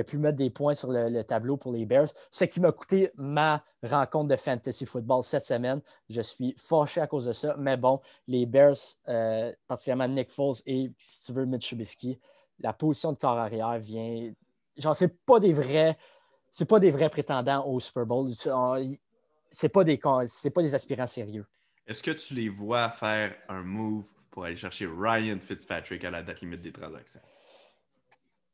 a, pu mettre des points sur le, tableau pour les Bears. Ce qui m'a coûté ma rencontre de fantasy football cette semaine. Je suis fâché à cause de ça. Mais bon, les Bears, euh, particulièrement Nick Foles et, si tu veux, Mitch Trubisky, la position de corps arrière vient. Genre, c'est pas des vrais. C'est pas des vrais prétendants au Super Bowl. C'est pas des, pas des aspirants sérieux. Est-ce que tu les vois faire un move pour aller chercher Ryan Fitzpatrick à la date limite des transactions.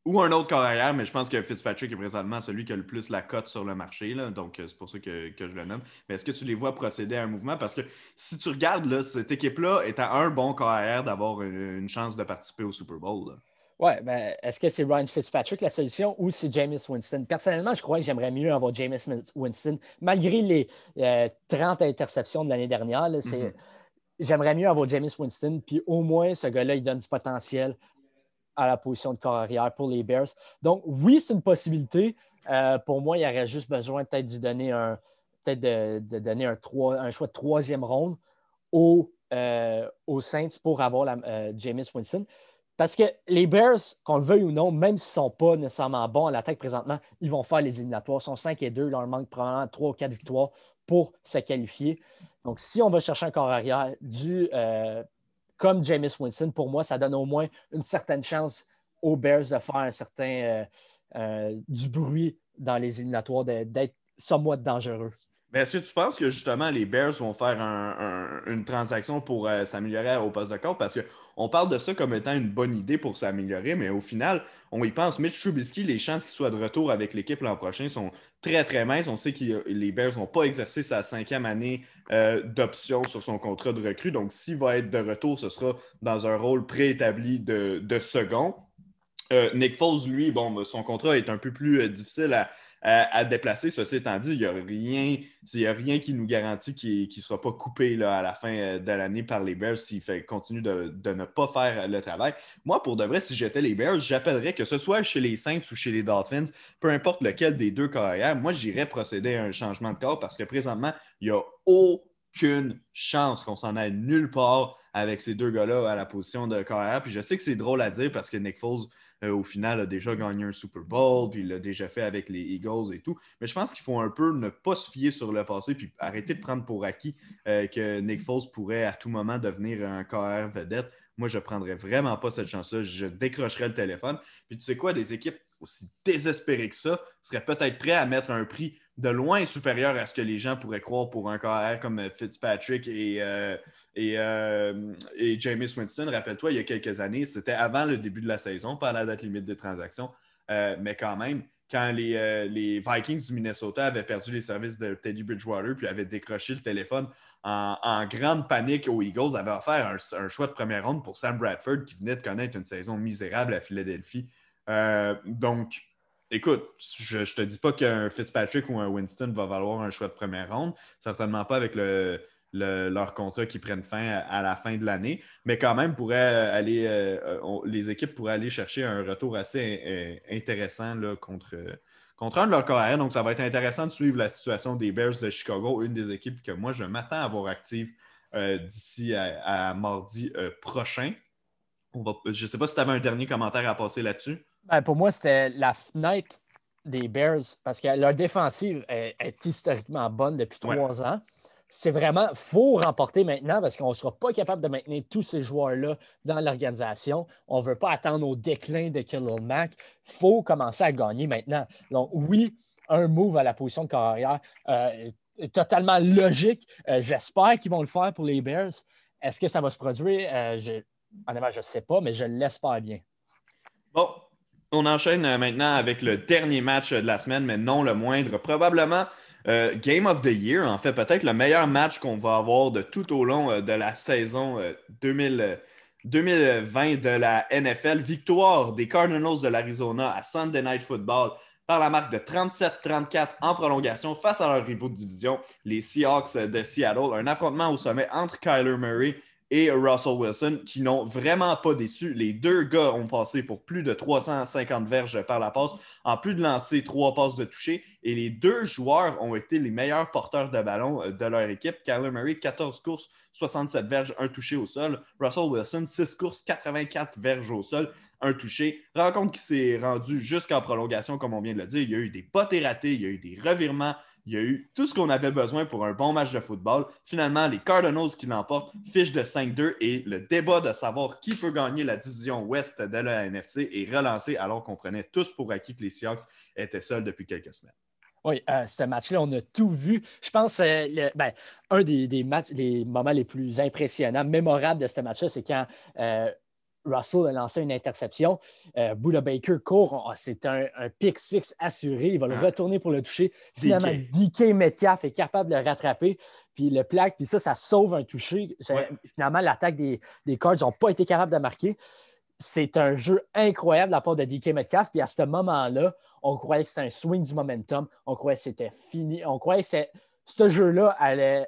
Ou un autre carrière, mais je pense que Fitzpatrick est présentement celui qui a le plus la cote sur le marché. Là, donc, euh, c'est pour ça que, je le nomme. Mais est-ce que tu les vois procéder à un mouvement? Parce que si tu regardes, là, cette équipe-là est à un bon carrière d'avoir une, chance de participer au Super Bowl. Oui, mais est-ce que c'est Ryan Fitzpatrick la solution ou c'est Jameis Winston? Personnellement, je crois que j'aimerais mieux avoir Jameis Winston. Malgré les 30 euh, interceptions de l'année dernière, mm-hmm. J'aimerais mieux avoir Jameis Winston. Puis au moins, ce gars-là, il donne du potentiel à la position de carrière pour les Bears. Donc, oui, c'est une possibilité. Euh, pour moi, il y aurait juste besoin peut-être donner un peut-être de, donner un, choix de troisième ronde aux, euh, Saints pour avoir la, euh, Jameis Winston. Parce que les Bears, qu'on le veuille ou non, même s'ils ne sont pas nécessairement bons à l'attaque présentement, ils vont faire les éliminatoires. Ils sont 5 et 2, il leur manque probablement 3 ou 4 victoires pour se qualifier. Donc, si on va chercher un corps arrière du, comme Jameis Winston, pour moi, ça donne au moins une certaine chance aux Bears de faire un certain euh, euh, du bruit dans les éliminatoires, d'être somewhat dangereux. Mais est-ce que tu penses que justement les Bears vont faire une transaction pour euh, s'améliorer au poste de corps? Parce qu'on parle de ça comme étant une bonne idée pour s'améliorer, mais au final, on y pense. Mitch Trubisky, les chances qu'il soit de retour avec l'équipe l'an prochain sont très, très minces. On sait que les Bears n'ont pas exercé sa cinquième année euh, d'option sur son contrat de recrue. Donc, s'il va être de retour, ce sera dans un rôle préétabli de, second. Euh, Nick Foles, lui, bon, son contrat est un peu plus difficile à, à, déplacer. Ceci étant dit, il n'y a, rien, a rien qui nous garantit qu'il ne sera pas coupé à la fin euh, de l'année par les Bears s'il continue de, ne pas faire le travail. Moi, pour de vrai, si j'étais les Bears, j'appellerais que ce soit chez les Saints ou chez les Dolphins, peu importe lequel des deux carrières, moi, j'irais procéder à un changement de corps parce que présentement, il n'y a aucune chance qu'on s'en aille nulle part avec ces deux gars-là à la position de carrière. Puis je sais que c'est drôle à dire parce que Nick Foles euh, au final, a déjà gagné un Super Bowl, puis il l'a déjà fait avec les Eagles et tout. Mais je pense qu'il faut un peu ne pas se fier sur le passé, puis arrêter de prendre pour acquis euh, que Nick Foles pourrait à tout moment devenir un KR vedette. Moi, je ne prendrais vraiment pas cette chance-là. Je décrocherais le téléphone. Puis tu sais quoi, des équipes aussi désespérées que ça seraient peut-être prêts à mettre un prix de loin supérieur à ce que les gens pourraient croire pour un carrière comme euh, Fitzpatrick et, euh, et, Jameis Winston. Rappelle-toi, il y a quelques années, c'était avant le début de la saison, pas à la date limite des transactions, mais quand même, quand les, les, Vikings du Minnesota avaient perdu les services de Teddy Bridgewater puis avaient décroché le téléphone en, grande panique aux Eagles, avaient offert un, un, choix de première ronde pour Sam Bradford qui venait de connaître une saison misérable à Philadelphie. donc, Écoute, je ne te dis pas qu'un Fitzpatrick ou un Winston va valoir un choix de première ronde, certainement pas avec le, leur contrat qui prennent fin à, la fin de l'année, mais quand même pourrait aller, euh, les équipes pourraient aller chercher un retour assez intéressant là, contre, contre un de leurs carrières. Donc, ça va être intéressant de suivre la situation des Bears de Chicago, une des équipes que moi, je m'attends à voir active euh, d'ici à, mardi euh, prochain. je ne sais pas si tu avais un dernier commentaire à passer là-dessus. Ben, pour moi, c'était la fenêtre des Bears parce que leur défensive est, historiquement bonne depuis trois ans. C'est vraiment, il faut remporter maintenant parce qu'on ne sera pas capable de maintenir tous ces joueurs-là dans l'organisation. On ne veut pas attendre au déclin de Kirill Mack. Il faut commencer à gagner maintenant. Donc, oui, un move à la position de carrière euh, totalement logique. Euh, j'espère qu'ils vont le faire pour les Bears. Est-ce que ça va se produire? Euh, je, je ne sais pas, mais je l'espère bien. Bon, on enchaîne euh, maintenant avec le dernier match de la semaine, mais non le moindre. Probablement euh, Game of the Year, en fait, peut-être le meilleur match qu'on va avoir de tout au long euh, de la saison 2020 de la NFL. Victoire des Cardinals de l'Arizona à Sunday Night Football par la marque de 37-34 en prolongation face à leurs rivaux de division, les Seahawks de Seattle. Un affrontement au sommet entre Kyler Murray et Russell Wilson qui n'ont vraiment pas déçu. Les deux gars ont passé pour plus de 350 verges par la passe, en plus de lancer trois passes de toucher. Et les deux joueurs ont été les meilleurs porteurs de ballon euh, de leur équipe. Kyler Murray, 14 courses, 67 verges, un touché au sol. Russell Wilson, 6 courses, 84 verges au sol, un touché. Rencontre qui s'est rendue jusqu'en prolongation, comme on vient de le dire. Il y a eu des bottes ratées, il y a eu des revirements, il y a eu tout ce qu'on avait besoin pour un bon match de football. Finalement, les Cardinals qui l'emportent, fiche de 5-2 et le débat de savoir qui peut gagner la division ouest de la NFC est relancé alors qu'on prenait tous pour acquis que les Seahawks étaient seuls depuis quelques semaines. Oui, euh, ce match-là, on a tout vu. Je pense euh, ben, un des, matchs, moments les plus impressionnants, mémorables de ce match-là, c'est quand euh, Russell a lancé une interception. Buda Baker court, c'est un, pick six assuré. Il va le ah. retourner pour le toucher. Finalement, DK, Metcalf est capable de le rattraper. Puis le plaque, puis ça, ça sauve un toucher. Finalement, l'attaque des, des Cards n'ont pas été capables de marquer. C'est un jeu incroyable de la part de DK Metcalf. Puis à ce moment-là, on croyait que c'était un swing du momentum. On croyait que c'était fini. On croyait que ce jeu-là allait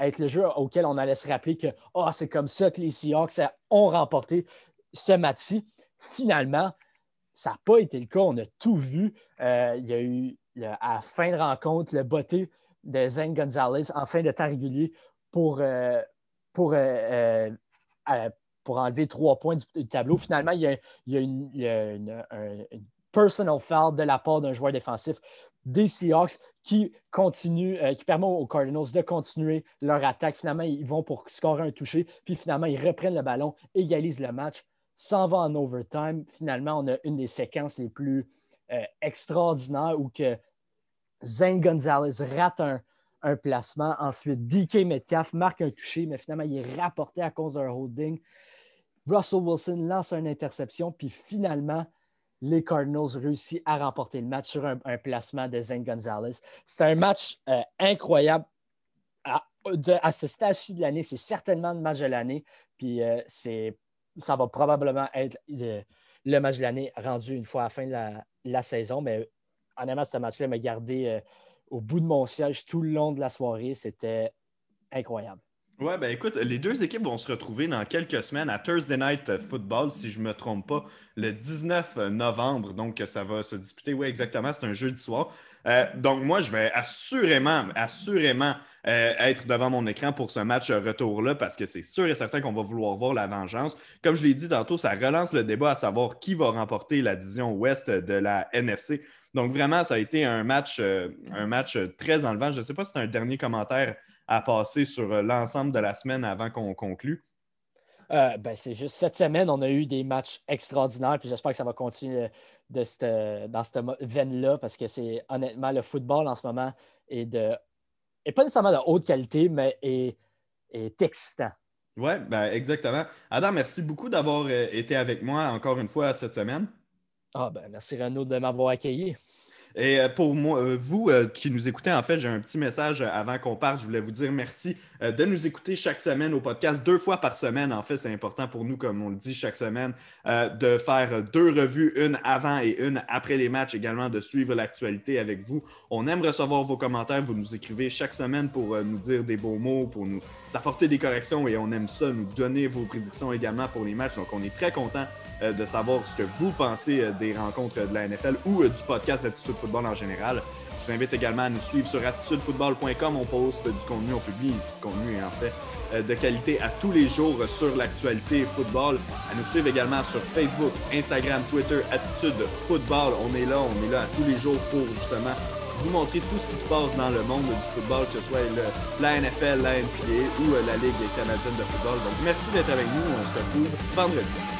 être le jeu auquel on allait se rappeler que oh, c'est comme ça que les Seahawks ont remporté ce match-ci. Finalement, ça n'a pas été le cas. On a tout vu. Euh, il y a eu, à fin de rencontre, le botté de Zane Gonzalez en fin de temps régulier pour, euh, pour, euh, pour enlever trois points du, tableau. Finalement, il y a, une, personal foul de la part d'un joueur défensif des Seahawks qui continue, euh, qui permet aux Cardinals de continuer leur attaque. Finalement, ils vont pour scorer un toucher, puis finalement, ils reprennent le ballon, égalisent le match, s'en va en overtime. Finalement, on a une des séquences les plus euh, extraordinaires où que Zane Gonzalez rate un, un, placement. Ensuite, DK Metcalf marque un toucher, mais finalement, il est rapporté à cause d'un holding. Russell Wilson lance une interception, puis finalement, les Cardinals réussissent à remporter le match sur un, placement de Zane Gonzalez. C'est un match euh, incroyable. À, ce stage-ci de l'année, c'est certainement le match de l'année. Puis euh, ça va probablement être le, match de l'année rendu une fois à la fin de la, saison. Mais honnêtement, ce match-là m'a gardé euh, au bout de mon siège tout le long de la soirée. C'était incroyable. Ouais, ben écoute, les deux équipes vont se retrouver dans quelques semaines à Thursday Night Football, si je ne me trompe pas, le 19 novembre. Donc, ça va se disputer. Oui, exactement, c'est un jeudi soir. Euh, donc, moi, je vais assurément, assurément euh, être devant mon écran pour ce match retour-là parce que c'est sûr et certain qu'on va vouloir voir la vengeance. Comme je l'ai dit tantôt, ça relance le débat à savoir qui va remporter la division ouest de la NFC. Donc, vraiment, ça a été un match, euh, un match très enlevant. Je ne sais pas si c'est un dernier commentaire à passer sur euh, l'ensemble de la semaine avant qu'on conclue? Euh, ben, c'est juste cette semaine, on a eu des matchs extraordinaires, puis j'espère que ça va continuer de dans cette veine-là, parce que c'est honnêtement le football en ce moment est de pas nécessairement de haute qualité, mais est, est excitant. Oui, ben exactement. Adam, merci beaucoup d'avoir euh, été avec moi encore une fois cette semaine. Ah ben merci Renaud de m'avoir accueilli. Et euh, pour moi, euh, vous euh, qui nous écoutez, en fait, j'ai un petit message avant qu'on parte. Je voulais vous dire merci de nous écouter chaque semaine au podcast, deux fois par semaine. En fait, c'est important pour nous, comme on le dit chaque semaine, de faire deux revues, une avant et une après les matchs, également de suivre l'actualité avec vous. On aime recevoir vos commentaires. Vous nous écrivez chaque semaine pour nous dire des beaux mots, pour nous apporter des corrections et on aime ça, nous donner vos prédictions également pour les matchs. Donc, on est très content de savoir ce que vous pensez des rencontres de la NFL ou du podcast Attitude Football en général. Je vous invite également à nous suivre sur attitudefootball.com. On poste du contenu, on publie du contenu en fait de qualité à tous les jours sur l'actualité football. À nous suivre également sur Facebook, Instagram, Twitter, Attitude Football. On est là, on est là à tous les jours pour justement vous montrer tout ce qui se passe dans le monde du football, que ce soit la NFL, la NCAA ou la Ligue canadienne de football. Donc merci d'être avec nous. On se retrouve vendredi.